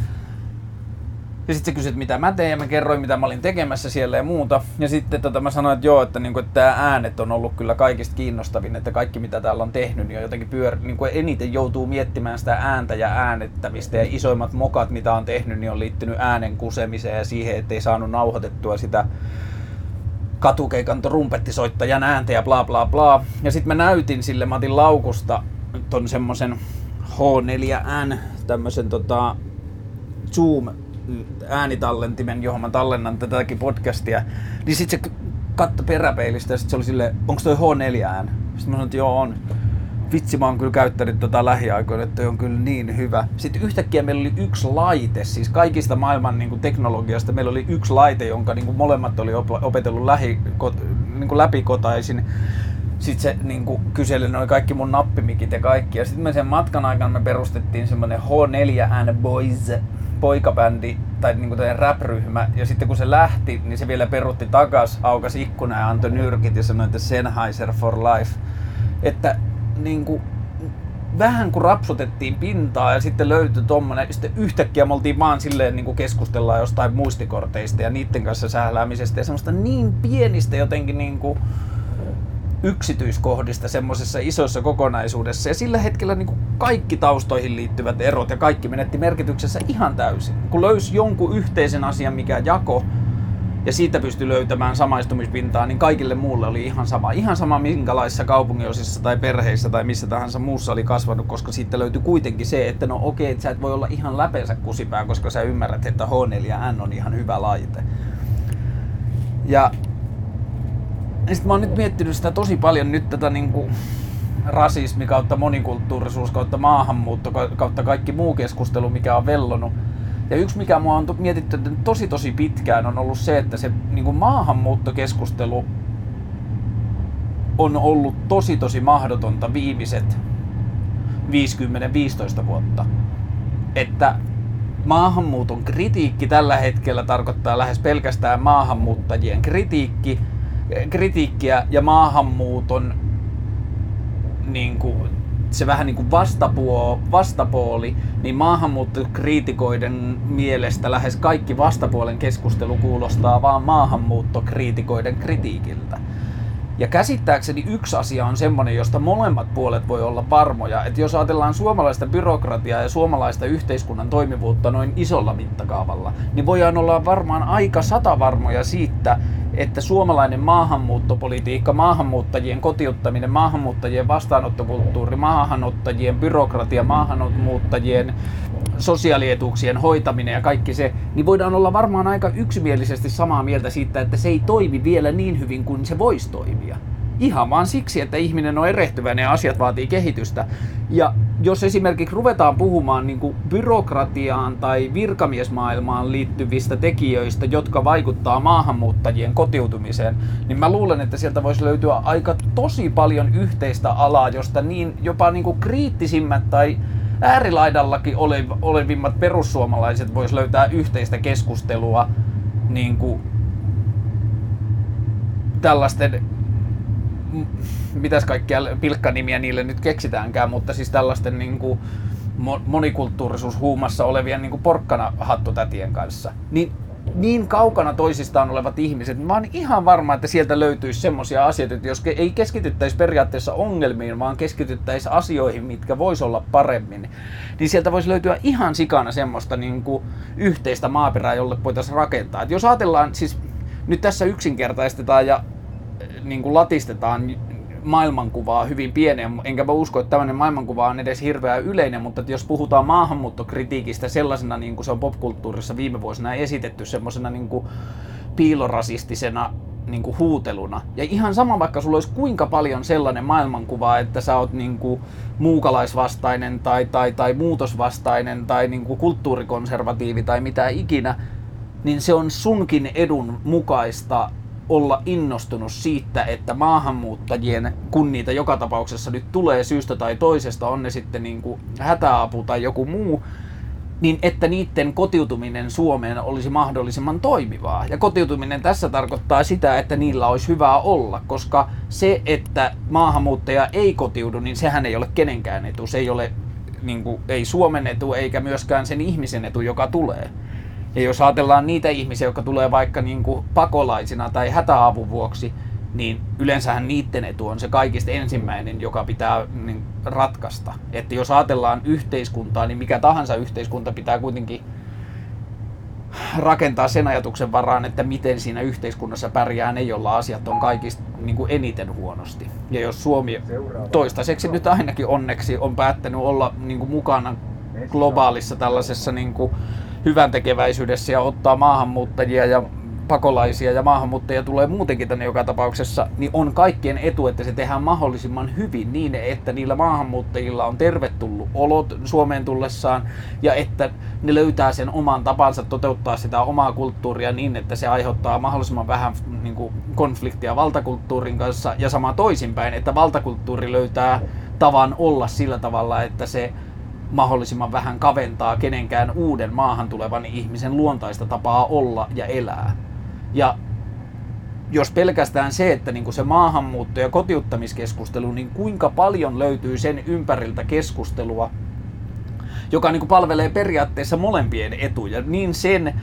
Ja sitten se kysyi, että mitä mä teen, ja mä kerroin, mitä mä olin tekemässä siellä ja muuta. Ja sitten tota, mä sanoin, että joo, että, niin kuin, että tämä äänet on ollut kyllä kaikista kiinnostavin, että kaikki mitä täällä on tehnyt, niin on jotenkin pyör, niin kuin eniten joutuu miettimään sitä ääntä ja äänettämistä. Ja isoimmat mokat, mitä on tehnyt, niin on liittynyt äänen kusemiseen ja siihen, ettei saanut nauhoitettua sitä katukeikan rumpettisoittajan ääntä ja bla bla bla. Ja sitten mä näytin sille Matin laukusta ton semmosen H4N, tämmösen tota Zoom äänitallentimen, johon mä tallennan tätäkin podcastia, niin sitten se katto peräpeilistä ja sitten se oli silleen, onko toi H4N? Sitten mä sanoin, että joo on. Vitsi, mä oon kyllä käyttänyt tota lähiaikoina, että toi on kyllä niin hyvä. Sitten yhtäkkiä meillä oli yksi laite, siis kaikista maailman niin kuin, teknologiasta meillä oli yksi laite, jonka niin kuin, molemmat oli opetellut lähi, niin kuin, läpikotaisin sitten se niin kuin, kyseli noin kaikki mun nappimikit ja kaikki. Ja sitten me sen matkan aikana me perustettiin semmonen H4N Boys poikabändi tai niinku rap-ryhmä, ja sitten kun se lähti, niin se vielä perutti takas, aukasi ikkuna ja antoi nyrkit ja sanoi, että Sennheiser for life. Että niinku, vähän kun rapsutettiin pintaa ja sitten löytyi tommonen, sitten yhtäkkiä me oltiin vaan silleen niin kuin keskustellaan jostain muistikorteista ja niiden kanssa sähläämisestä ja semmoista niin pienistä jotenkin niin kuin, yksityiskohdista semmoisessa isossa kokonaisuudessa. Ja sillä hetkellä niin kuin kaikki taustoihin liittyvät erot ja kaikki menetti merkityksessä ihan täysin. Kun löysi jonkun yhteisen asian, mikä jako, ja siitä pystyi löytämään samaistumispintaa, niin kaikille muulle oli ihan sama. Ihan sama minkälaisissa kaupunginosissa tai perheissä tai missä tahansa muussa oli kasvanut, koska siitä löytyi kuitenkin se, että no okei, että sä et voi olla ihan läpeensä kusipää, koska sä ymmärrät, että H4N on ihan hyvä laite. Ja sitten mä oon nyt miettinyt sitä tosi paljon nyt tätä niinku rasismi kautta monikulttuurisuus kautta maahanmuutto kautta kaikki muu keskustelu, mikä on vellonut. Ja yksi, mikä mua on mietitty tosi tosi pitkään, on ollut se, että se niin kuin maahanmuuttokeskustelu on ollut tosi tosi mahdotonta viimeiset 50-15 vuotta. Että maahanmuuton kritiikki tällä hetkellä tarkoittaa lähes pelkästään maahanmuuttajien kritiikki, kritiikkiä ja maahanmuuton niin kuin, se vähän niin kuin vastapuo, vastapuoli, niin maahanmuuttokriitikoiden mielestä lähes kaikki vastapuolen keskustelu kuulostaa vaan maahanmuuttokriitikoiden kritiikiltä. Ja käsittääkseni yksi asia on semmoinen, josta molemmat puolet voi olla varmoja, että jos ajatellaan suomalaista byrokratiaa ja suomalaista yhteiskunnan toimivuutta noin isolla mittakaavalla, niin voidaan olla varmaan aika satavarmoja siitä, että suomalainen maahanmuuttopolitiikka, maahanmuuttajien kotiuttaminen, maahanmuuttajien vastaanottokulttuuri, maahanmuuttajien byrokratia, maahanmuuttajien sosiaalietuuksien hoitaminen ja kaikki se, niin voidaan olla varmaan aika yksimielisesti samaa mieltä siitä, että se ei toimi vielä niin hyvin kuin se voisi toimia. Ihan vaan siksi, että ihminen on erehtyväinen ja asiat vaatii kehitystä. Ja jos esimerkiksi ruvetaan puhumaan niin kuin byrokratiaan tai virkamiesmaailmaan liittyvistä tekijöistä, jotka vaikuttaa maahanmuuttajien kotiutumiseen, niin mä luulen, että sieltä voisi löytyä aika tosi paljon yhteistä alaa, josta niin jopa niin kuin kriittisimmät tai äärilaidallakin olevimmat perussuomalaiset vois löytää yhteistä keskustelua niin kuin tällaisten mitäs kaikkia pilkkanimiä niille nyt keksitäänkään, mutta siis tällaisten niin kuin monikulttuurisuushuumassa olevien niin kuin porkkana hattutätien kanssa. Niin niin kaukana toisistaan olevat ihmiset, niin mä oon ihan varma, että sieltä löytyisi semmoisia asioita, että jos ei keskityttäisi periaatteessa ongelmiin, vaan keskityttäisi asioihin, mitkä vois olla paremmin, niin sieltä voisi löytyä ihan sikana semmoista niin kuin yhteistä maaperää, jolle voitaisiin rakentaa. Et jos ajatellaan, siis nyt tässä yksinkertaistetaan ja niin kuin latistetaan maailmankuvaa hyvin pienen, enkä mä usko, että tämmöinen maailmankuva on edes hirveän yleinen, mutta että jos puhutaan maahanmuuttokritiikistä sellaisena, niin kuin se on popkulttuurissa viime vuosina esitetty, semmoisena niin kuin piilorasistisena niin kuin huuteluna. Ja ihan sama, vaikka sulla olisi kuinka paljon sellainen maailmankuva, että sä oot niin kuin muukalaisvastainen tai, tai, tai muutosvastainen tai niin kuin kulttuurikonservatiivi tai mitä ikinä, niin se on sunkin edun mukaista olla innostunut siitä, että maahanmuuttajien, kun niitä joka tapauksessa nyt tulee syystä tai toisesta, on ne sitten niin kuin hätäapu tai joku muu, niin että niiden kotiutuminen Suomeen olisi mahdollisimman toimivaa. Ja kotiutuminen tässä tarkoittaa sitä, että niillä olisi hyvää olla, koska se, että maahanmuuttaja ei kotiudu, niin sehän ei ole kenenkään etu. Se ei ole niin kuin, ei Suomen etu eikä myöskään sen ihmisen etu, joka tulee. Ja jos ajatellaan niitä ihmisiä, jotka tulee vaikka niin kuin pakolaisina tai hätäavun vuoksi, niin yleensähän niiden etu on se kaikista ensimmäinen, joka pitää niin, ratkaista. Että jos ajatellaan yhteiskuntaa, niin mikä tahansa yhteiskunta pitää kuitenkin rakentaa sen ajatuksen varaan, että miten siinä yhteiskunnassa pärjää ne, jolla asiat on kaikista niin kuin eniten huonosti. Ja jos Suomi toistaiseksi nyt ainakin onneksi on päättänyt olla niin kuin mukana globaalissa tällaisessa niin kuin hyvän tekeväisyydessä ja ottaa maahanmuuttajia ja pakolaisia ja maahanmuuttajia tulee muutenkin tänne joka tapauksessa, niin on kaikkien etu, että se tehdään mahdollisimman hyvin niin, että niillä maahanmuuttajilla on tervetullut olot Suomeen tullessaan ja että ne löytää sen oman tapansa toteuttaa sitä omaa kulttuuria niin, että se aiheuttaa mahdollisimman vähän niin kuin, konfliktia valtakulttuurin kanssa ja sama toisinpäin, että valtakulttuuri löytää tavan olla sillä tavalla, että se mahdollisimman vähän kaventaa kenenkään uuden maahan tulevan ihmisen luontaista tapaa olla ja elää. Ja jos pelkästään se, että niin kuin se maahanmuutto- ja kotiuttamiskeskustelu, niin kuinka paljon löytyy sen ympäriltä keskustelua, joka niin kuin palvelee periaatteessa molempien etuja. Niin sen,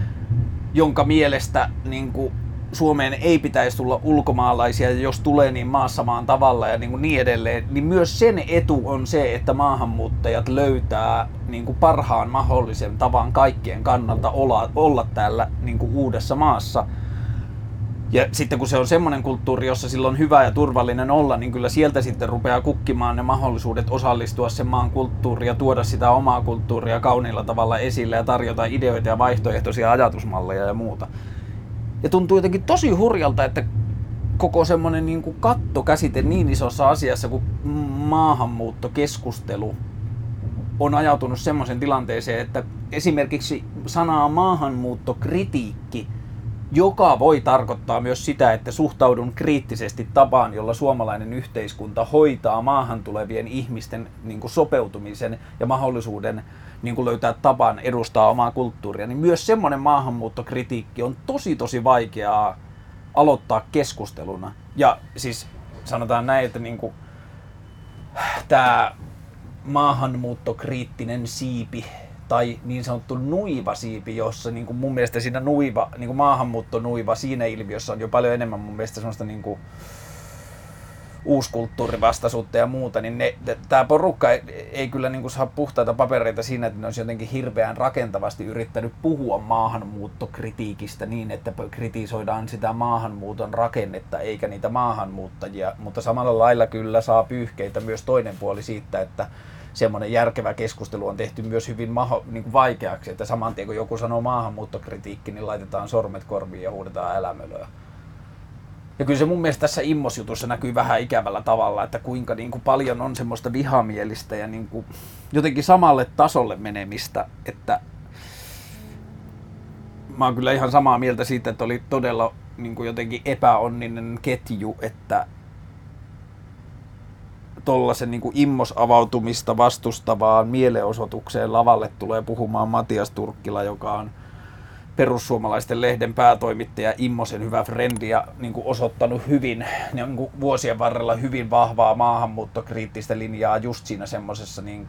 jonka mielestä niin kuin Suomeen ei pitäisi tulla ulkomaalaisia, ja jos tulee, niin maassa maan tavalla ja niin, kuin niin edelleen, niin myös sen etu on se, että maahanmuuttajat löytää niin kuin parhaan mahdollisen tavan kaikkien kannalta olla, olla täällä niin kuin uudessa maassa. Ja sitten kun se on semmoinen kulttuuri, jossa silloin on hyvä ja turvallinen olla, niin kyllä sieltä sitten rupeaa kukkimaan ne mahdollisuudet osallistua sen maan kulttuuriin ja tuoda sitä omaa kulttuuria kauniilla tavalla esille ja tarjota ideoita ja vaihtoehtoisia ajatusmalleja ja muuta. Ja tuntuu jotenkin tosi hurjalta, että koko semmoinen niin kuin kattokäsite niin isossa asiassa kuin maahanmuuttokeskustelu on ajautunut semmoisen tilanteeseen, että esimerkiksi sanaa maahanmuuttokritiikki, joka voi tarkoittaa myös sitä, että suhtaudun kriittisesti tapaan, jolla suomalainen yhteiskunta hoitaa maahan tulevien ihmisten niin kuin sopeutumisen ja mahdollisuuden niin kuin löytää tapan edustaa omaa kulttuuria, niin myös semmoinen maahanmuuttokritiikki on tosi tosi vaikeaa aloittaa keskusteluna. Ja siis sanotaan näin, että niinku, tämä maahanmuuttokriittinen siipi tai niin sanottu nuiva siipi, jossa niin kuin mun mielestä siinä nuiva, niin kuin maahanmuutto nuiva siinä ilmiössä on jo paljon enemmän mun mielestä semmoista niin kuin uuskulttuurivastaisuutta ja muuta, niin tämä porukka ei, ei kyllä niin kuin saa puhtaita papereita siinä, että ne olisi jotenkin hirveän rakentavasti yrittänyt puhua maahanmuuttokritiikistä niin, että kritisoidaan sitä maahanmuuton rakennetta eikä niitä maahanmuuttajia, mutta samalla lailla kyllä saa pyyhkeitä myös toinen puoli siitä, että semmoinen järkevä keskustelu on tehty myös hyvin maho, niin kuin vaikeaksi, että saman tien kun joku sanoo maahanmuuttokritiikki, niin laitetaan sormet korviin ja huudetaan älämölöä. Ja kyllä se mun mielestä tässä immosjutussa näkyy vähän ikävällä tavalla, että kuinka niin kuin paljon on semmoista vihamielistä ja niin kuin jotenkin samalle tasolle menemistä, että mä oon kyllä ihan samaa mieltä siitä, että oli todella niin kuin jotenkin epäonninen ketju, että tuollaisen niin immos-avautumista vastustavaan mielenosoitukseen lavalle tulee puhumaan Matias Turkkila, joka on perussuomalaisten lehden päätoimittaja Immosen hyvä frendi ja niin kuin osoittanut hyvin niin kuin vuosien varrella hyvin vahvaa maahanmuuttokriittistä linjaa just siinä semmoisessa niin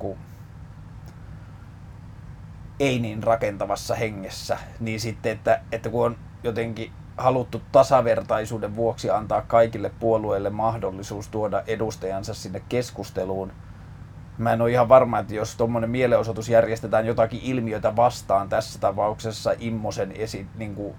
ei niin rakentavassa hengessä. Niin sitten, että, että kun on jotenkin haluttu tasavertaisuuden vuoksi antaa kaikille puolueille mahdollisuus tuoda edustajansa sinne keskusteluun. Mä en ole ihan varma, että jos tuommoinen mielenosoitus järjestetään jotakin ilmiötä vastaan, tässä tapauksessa Immosen esi, niin kuin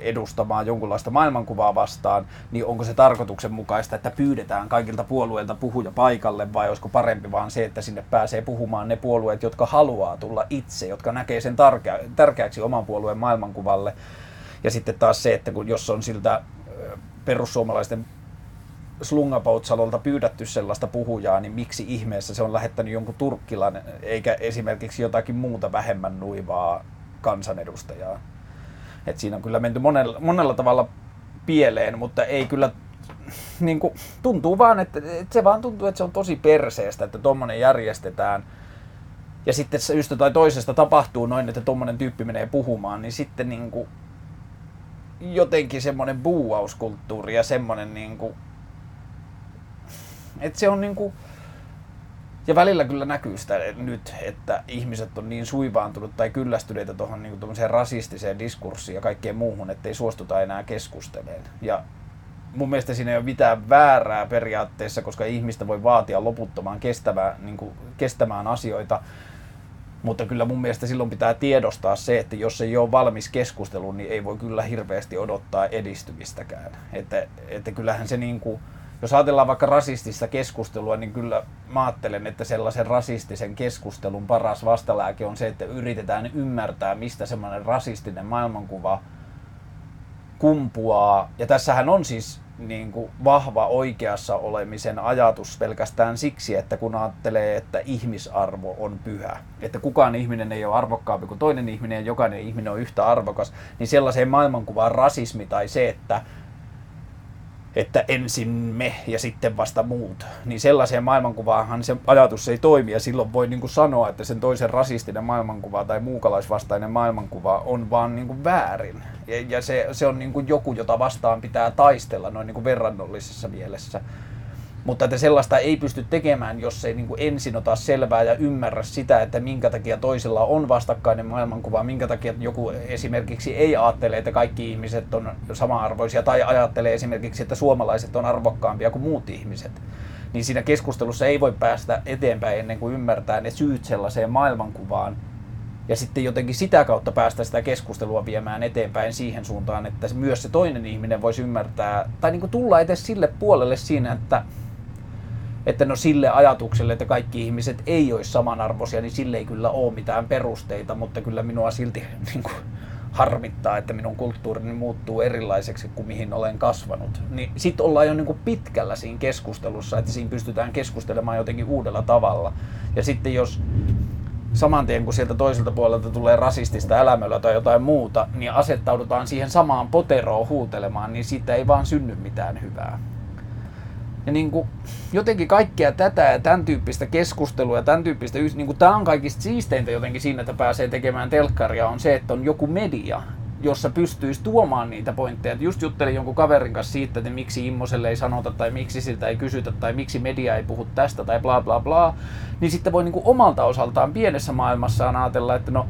edustamaan jonkunlaista maailmankuvaa vastaan, niin onko se tarkoituksenmukaista, että pyydetään kaikilta puolueilta puhuja paikalle vai olisiko parempi vaan se, että sinne pääsee puhumaan ne puolueet, jotka haluaa tulla itse, jotka näkee sen tärkeäksi oman puolueen maailmankuvalle? Ja sitten taas se, että kun jos on siltä perussuomalaisten Slungapoutsallolta pyydetty sellaista puhujaa, niin miksi ihmeessä se on lähettänyt jonkun turkkilan, eikä esimerkiksi jotakin muuta vähemmän nuivaa kansanedustajaa. Et siinä on kyllä menty monella, monella tavalla pieleen, mutta ei kyllä niin kuin, tuntuu vaan, että, että se vaan tuntuu, että se on tosi perseestä, että tuommoinen järjestetään. Ja sitten syystä tai toisesta tapahtuu noin, että tuommoinen tyyppi menee puhumaan, niin sitten niin kuin, jotenkin semmoinen buuauskulttuuri ja semmoinen niinku, että se on niinku, ja välillä kyllä näkyy sitä nyt, että ihmiset on niin suivaantunut tai kyllästyneitä tuohon niin rasistiseen diskurssiin ja kaikkeen muuhun, ettei suostuta enää keskusteleen. Ja mun mielestä siinä ei ole mitään väärää periaatteessa, koska ihmistä voi vaatia loputtomaan kestävää, niin kuin, kestämään asioita mutta kyllä mun mielestä silloin pitää tiedostaa se, että jos ei ole valmis keskusteluun, niin ei voi kyllä hirveästi odottaa edistymistäkään. Että, että kyllähän se niin kuin, jos ajatellaan vaikka rasistista keskustelua, niin kyllä mä ajattelen, että sellaisen rasistisen keskustelun paras vastalääke on se, että yritetään ymmärtää, mistä semmoinen rasistinen maailmankuva kumpuaa. Ja tässähän on siis niin kuin vahva oikeassa olemisen ajatus pelkästään siksi, että kun ajattelee, että ihmisarvo on pyhä, että kukaan ihminen ei ole arvokkaampi kuin toinen ihminen ja jokainen ihminen on yhtä arvokas, niin sellaiseen maailmankuvaan rasismi tai se, että että ensin me ja sitten vasta muut. Niin sellaiseen maailmankuvaanhan se ajatus ei toimi ja silloin voi niin kuin sanoa, että sen toisen rasistinen maailmankuva tai muukalaisvastainen maailmankuva on vaan niin kuin väärin. Ja, ja se, se on niin kuin joku, jota vastaan pitää taistella noin niin kuin verrannollisessa mielessä. Mutta että sellaista ei pysty tekemään, jos ei niin kuin ensin ota selvää ja ymmärrä sitä, että minkä takia toisella on vastakkainen maailmankuva, minkä takia joku esimerkiksi ei ajattele, että kaikki ihmiset on sama-arvoisia, tai ajattelee esimerkiksi, että suomalaiset on arvokkaampia kuin muut ihmiset. Niin siinä keskustelussa ei voi päästä eteenpäin ennen kuin ymmärtää ne syyt sellaiseen maailmankuvaan, ja sitten jotenkin sitä kautta päästä sitä keskustelua viemään eteenpäin siihen suuntaan, että myös se toinen ihminen voisi ymmärtää, tai niin kuin tulla edes sille puolelle siinä, että että no sille ajatukselle, että kaikki ihmiset ei olisi samanarvoisia, niin sille ei kyllä ole mitään perusteita, mutta kyllä minua silti <laughs> niin kuin, harmittaa, että minun kulttuurini muuttuu erilaiseksi kuin mihin olen kasvanut. Niin sitten ollaan jo niin kuin pitkällä siinä keskustelussa, että siinä pystytään keskustelemaan jotenkin uudella tavalla. Ja sitten jos saman tien kun sieltä toiselta puolelta tulee rasistista elämöllä tai jotain muuta, niin asettaudutaan siihen samaan poteroon huutelemaan, niin siitä ei vaan synny mitään hyvää. Ja niin kuin, jotenkin kaikkea tätä ja tämän tyyppistä keskustelua ja tämän tyyppistä, niin kuin, tämä on kaikista siisteintä jotenkin siinä, että pääsee tekemään telkkaria, on se, että on joku media, jossa pystyisi tuomaan niitä pointteja. Et just juttelin jonkun kaverin kanssa siitä, että miksi Immoselle ei sanota tai miksi siltä ei kysytä tai miksi media ei puhu tästä tai bla bla bla. Niin sitten voi niinku omalta osaltaan pienessä maailmassaan ajatella, että no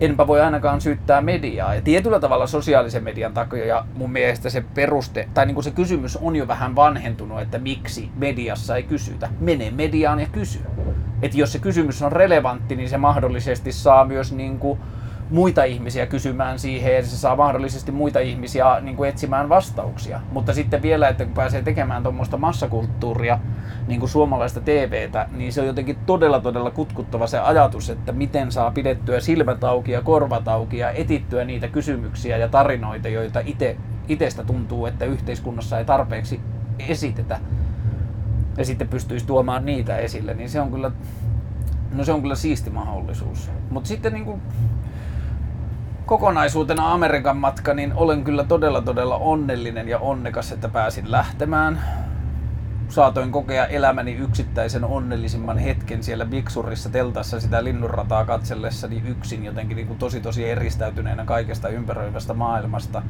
enpä voi ainakaan syyttää mediaa. Ja tietyllä tavalla sosiaalisen median takia ja mun mielestä se peruste, tai niin kuin se kysymys on jo vähän vanhentunut, että miksi mediassa ei kysytä. Mene mediaan ja kysy. Että jos se kysymys on relevantti, niin se mahdollisesti saa myös niin kuin muita ihmisiä kysymään siihen ja se saa mahdollisesti muita ihmisiä niin kuin etsimään vastauksia. Mutta sitten vielä, että kun pääsee tekemään tuommoista massakulttuuria, niin kuin suomalaista TVtä, niin se on jotenkin todella todella kutkuttava se ajatus, että miten saa pidettyä silmät auki ja korvat auki ja etittyä niitä kysymyksiä ja tarinoita, joita ite, itestä tuntuu, että yhteiskunnassa ei tarpeeksi esitetä ja sitten pystyisi tuomaan niitä esille, niin se on kyllä, no se on kyllä siisti mahdollisuus. Mutta sitten niin kuin kokonaisuutena Amerikan matka, niin olen kyllä todella todella onnellinen ja onnekas, että pääsin lähtemään. Saatoin kokea elämäni yksittäisen onnellisimman hetken siellä Biksurissa teltassa sitä linnunrataa katsellessani yksin jotenkin niin kuin tosi tosi eristäytyneenä kaikesta ympäröivästä maailmasta.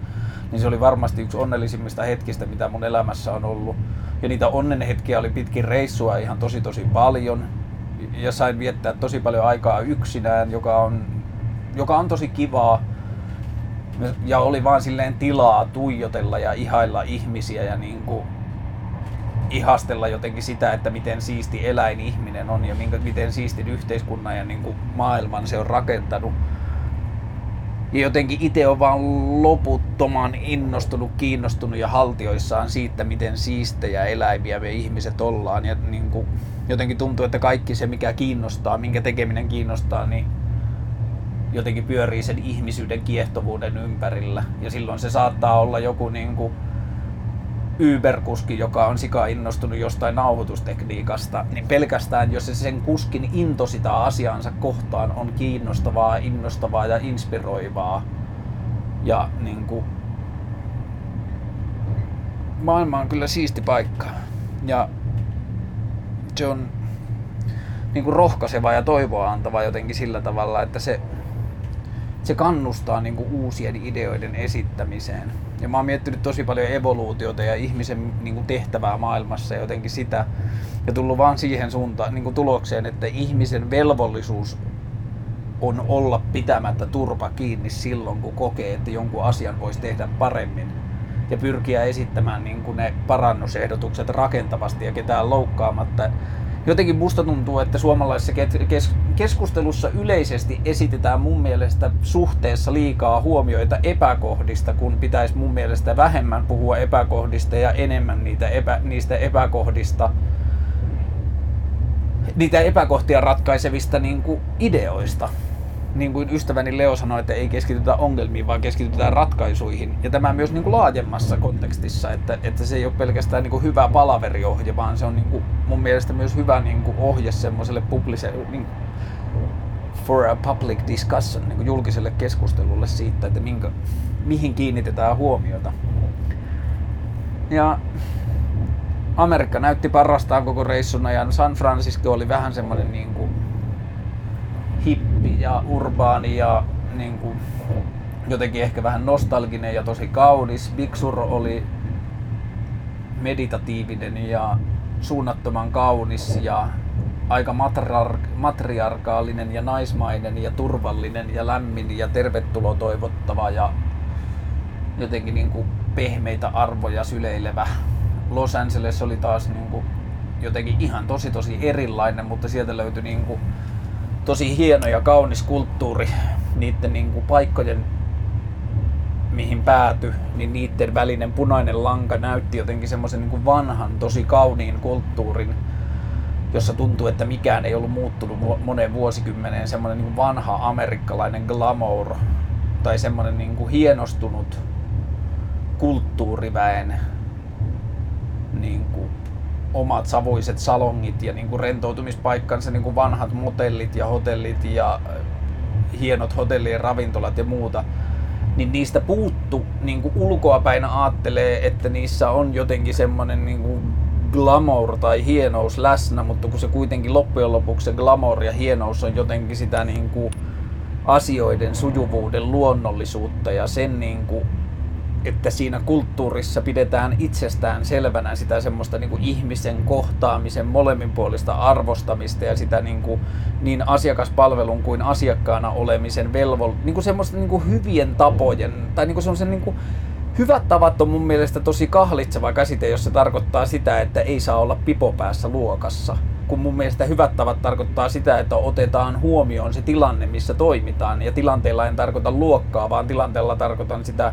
Niin se oli varmasti yksi onnellisimmista hetkistä, mitä mun elämässä on ollut. Ja niitä onnenhetkiä oli pitkin reissua ihan tosi tosi paljon. Ja sain viettää tosi paljon aikaa yksinään, joka on, joka on tosi kivaa ja oli vaan silleen tilaa tuijotella ja ihailla ihmisiä ja niin kuin ihastella jotenkin sitä, että miten siisti eläin ihminen on ja minkä, miten siistin yhteiskunnan ja niin kuin maailman se on rakentanut. Ja jotenkin itse on vaan loputtoman innostunut, kiinnostunut ja haltioissaan siitä, miten siistejä eläimiä me ihmiset ollaan. Ja niin kuin jotenkin tuntuu, että kaikki se, mikä kiinnostaa, minkä tekeminen kiinnostaa, niin jotenkin pyörii sen ihmisyyden kiehtovuuden ympärillä. Ja silloin se saattaa olla joku niin kuin Uber-kuski, joka on sika innostunut jostain nauhoitustekniikasta, niin pelkästään jos se sen kuskin into sitä asiansa kohtaan on kiinnostavaa, innostavaa ja inspiroivaa. Ja niin kuin, maailma on kyllä siisti paikka. Ja se on niin kuin rohkaiseva ja toivoa antava jotenkin sillä tavalla, että se se kannustaa niin kuin uusien ideoiden esittämiseen. Ja mä oon miettinyt tosi paljon evoluutiota ja ihmisen niin kuin tehtävää maailmassa ja jotenkin sitä, ja tullut vaan siihen suuntaan niin kuin tulokseen, että ihmisen velvollisuus on olla pitämättä turpa kiinni silloin, kun kokee, että jonkun asian voisi tehdä paremmin. Ja pyrkiä esittämään niin kuin ne parannusehdotukset rakentavasti ja ketään loukkaamatta jotenkin musta tuntuu, että suomalaisessa keskustelussa yleisesti esitetään mun mielestä suhteessa liikaa huomioita epäkohdista, kun pitäisi mun mielestä vähemmän puhua epäkohdista ja enemmän niitä epä, niistä epäkohdista, niitä epäkohtia ratkaisevista niin kuin ideoista niin kuin ystäväni Leo sanoi, että ei keskitytä ongelmiin, vaan keskitytään ratkaisuihin. Ja tämä myös niin kuin laajemmassa kontekstissa, että, että se ei ole pelkästään niin kuin hyvä palaveriohje, vaan se on niin kuin mun mielestä myös hyvä niin kuin ohje semmoiselle publiselle, niin, for a public discussion, niin kuin julkiselle keskustelulle siitä, että minkä, mihin kiinnitetään huomiota. Ja Amerikka näytti parastaan koko reissun ajan. San Francisco oli vähän semmoinen niin kuin ja urbaani ja niin kuin, jotenkin ehkä vähän nostalginen ja tosi kaunis. Big Sur oli meditatiivinen ja suunnattoman kaunis ja aika matriarkaalinen ja naismainen ja turvallinen ja lämmin ja tervetulo toivottava ja jotenkin niin kuin pehmeitä arvoja syleilevä. Los Angeles oli taas niin kuin jotenkin ihan tosi tosi erilainen, mutta sieltä löytyi niin kuin tosi hieno ja kaunis kulttuuri niiden niin kuin paikkojen mihin pääty, niin niiden välinen punainen lanka näytti jotenkin semmoisen niin vanhan, tosi kauniin kulttuurin, jossa tuntuu, että mikään ei ollut muuttunut moneen vuosikymmeneen, semmoinen niin vanha amerikkalainen glamour tai semmoinen niin kuin hienostunut kulttuuriväen niin kuin omat savuiset salongit ja niin kuin rentoutumispaikkansa, niin kuin vanhat motellit ja hotellit ja äh, hienot hotellien ravintolat ja muuta, niin niistä puuttu niin kuin ulkoapäin ajattelee, että niissä on jotenkin semmoinen niin kuin glamour tai hienous läsnä, mutta kun se kuitenkin loppujen lopuksi se glamour ja hienous on jotenkin sitä niin kuin asioiden sujuvuuden luonnollisuutta ja sen niin kuin että siinä kulttuurissa pidetään itsestään selvänä sitä semmoista niin kuin ihmisen kohtaamisen molemminpuolista arvostamista ja sitä niin, kuin, niin asiakaspalvelun kuin asiakkaana olemisen velvol, niin kuin semmoista niin kuin hyvien tapojen tai niin kuin semmoisen niin kuin, Hyvät tavat on mun mielestä tosi kahlitseva käsite, jos se tarkoittaa sitä, että ei saa olla pipo päässä luokassa. Kun mun mielestä hyvät tavat tarkoittaa sitä, että otetaan huomioon se tilanne, missä toimitaan. Ja tilanteella en tarkoita luokkaa, vaan tilanteella tarkoitan sitä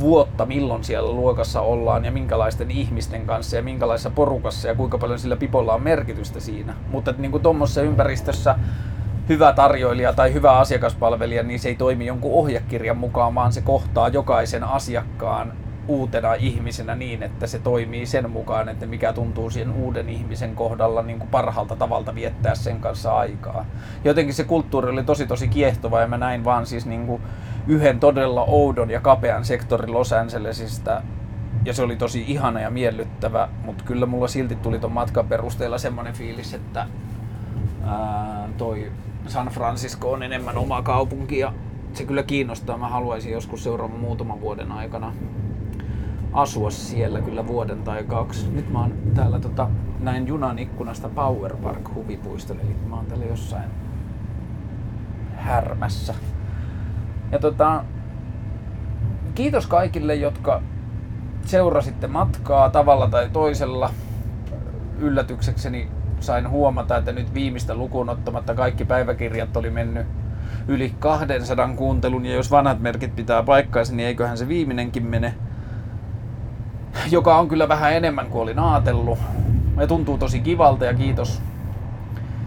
vuotta, milloin siellä luokassa ollaan ja minkälaisten ihmisten kanssa ja minkälaisessa porukassa ja kuinka paljon sillä pipolla on merkitystä siinä. Mutta niin kuin tuommoisessa ympäristössä hyvä tarjoilija tai hyvä asiakaspalvelija, niin se ei toimi jonkun ohjekirjan mukaan, vaan se kohtaa jokaisen asiakkaan uutena ihmisenä niin, että se toimii sen mukaan, että mikä tuntuu siihen uuden ihmisen kohdalla niin kuin parhaalta tavalta viettää sen kanssa aikaa. Jotenkin se kulttuuri oli tosi tosi kiehtova ja mä näin vaan siis niin kuin yhden todella oudon ja kapean sektorin Los Angelesista ja se oli tosi ihana ja miellyttävä, mutta kyllä mulla silti tuli ton matkan perusteella semmoinen fiilis, että ää, toi San Francisco on enemmän oma kaupunki ja se kyllä kiinnostaa. Mä haluaisin joskus seuraavan muutaman vuoden aikana asua siellä kyllä vuoden tai kaksi. Nyt mä oon täällä tota, näin junan ikkunasta Power Park huvipuiston, eli mä oon täällä jossain härmässä. Ja tota, kiitos kaikille, jotka seurasitte matkaa tavalla tai toisella. Yllätyksekseni sain huomata, että nyt viimeistä lukuun ottamatta kaikki päiväkirjat oli mennyt yli 200 kuuntelun, ja jos vanhat merkit pitää paikkaansa, niin eiköhän se viimeinenkin mene. Joka on kyllä vähän enemmän kuin olin ajatellut. Ja tuntuu tosi kivalta ja kiitos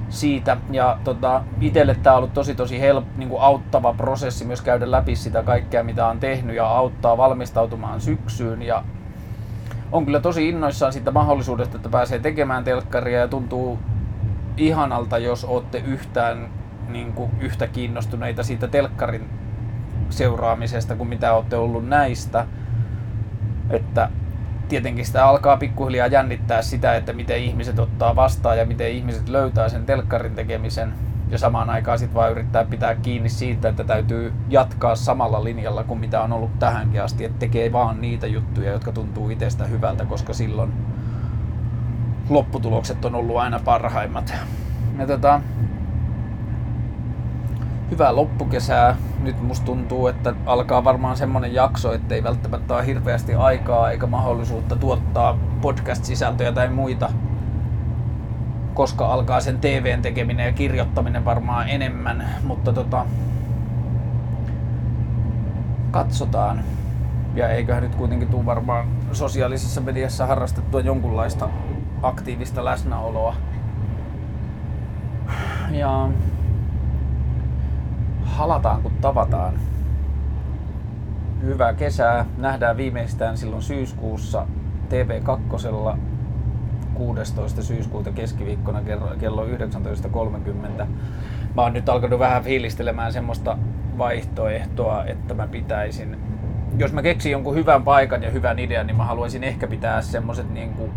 siitä. Ja tota, itselle tämä on ollut tosi tosi help, niin kuin auttava prosessi myös käydä läpi sitä kaikkea, mitä on tehnyt ja auttaa valmistautumaan syksyyn. Ja on kyllä tosi innoissaan siitä mahdollisuudesta, että pääsee tekemään telkkaria ja tuntuu ihanalta, jos olette yhtään niin kuin, yhtä kiinnostuneita siitä telkkarin seuraamisesta kuin mitä olette ollut näistä. Että tietenkin sitä alkaa pikkuhiljaa jännittää sitä, että miten ihmiset ottaa vastaan ja miten ihmiset löytää sen telkkarin tekemisen ja samaan aikaan sitten vaan yrittää pitää kiinni siitä, että täytyy jatkaa samalla linjalla kuin mitä on ollut tähänkin asti, että tekee vaan niitä juttuja, jotka tuntuu itsestä hyvältä, koska silloin lopputulokset on ollut aina parhaimmat. Ja tota, hyvää loppukesää. Nyt musta tuntuu, että alkaa varmaan semmonen jakso, että ei välttämättä ole hirveästi aikaa eikä mahdollisuutta tuottaa podcast-sisältöjä tai muita koska alkaa sen TVn tekeminen ja kirjoittaminen varmaan enemmän, mutta tota, katsotaan. Ja eiköhän nyt kuitenkin tule varmaan sosiaalisessa mediassa harrastettua jonkunlaista aktiivista läsnäoloa. Ja halataan kun tavataan. Hyvää kesää. Nähdään viimeistään silloin syyskuussa TV2 16. syyskuuta keskiviikkona kello 19.30. Mä oon nyt alkanut vähän fiilistelemään semmoista vaihtoehtoa, että mä pitäisin jos mä keksin jonkun hyvän paikan ja hyvän idean, niin mä haluaisin ehkä pitää semmoset niinku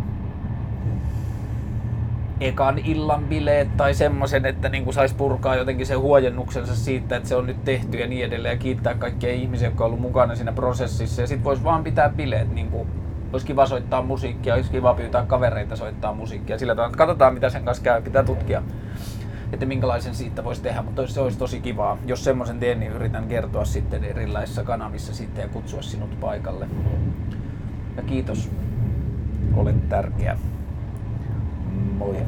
ekan illan bileet tai semmoisen, että niin kuin saisi purkaa jotenkin sen huojennuksensa siitä, että se on nyt tehty ja niin edelleen ja kiittää kaikkia ihmisiä, jotka on ollut mukana siinä prosessissa ja sitten voisi vaan pitää bileet niin kuin olisi kiva soittaa musiikkia, olisi kiva pyytää kavereita soittaa musiikkia. Sillä tavalla, katsotaan mitä sen kanssa käy, pitää tutkia, että minkälaisen siitä voisi tehdä, mutta se olisi tosi kivaa. Jos semmoisen teen, niin yritän kertoa sitten erilaisissa kanavissa sitten ja kutsua sinut paikalle. Ja kiitos, olet tärkeä. 唔会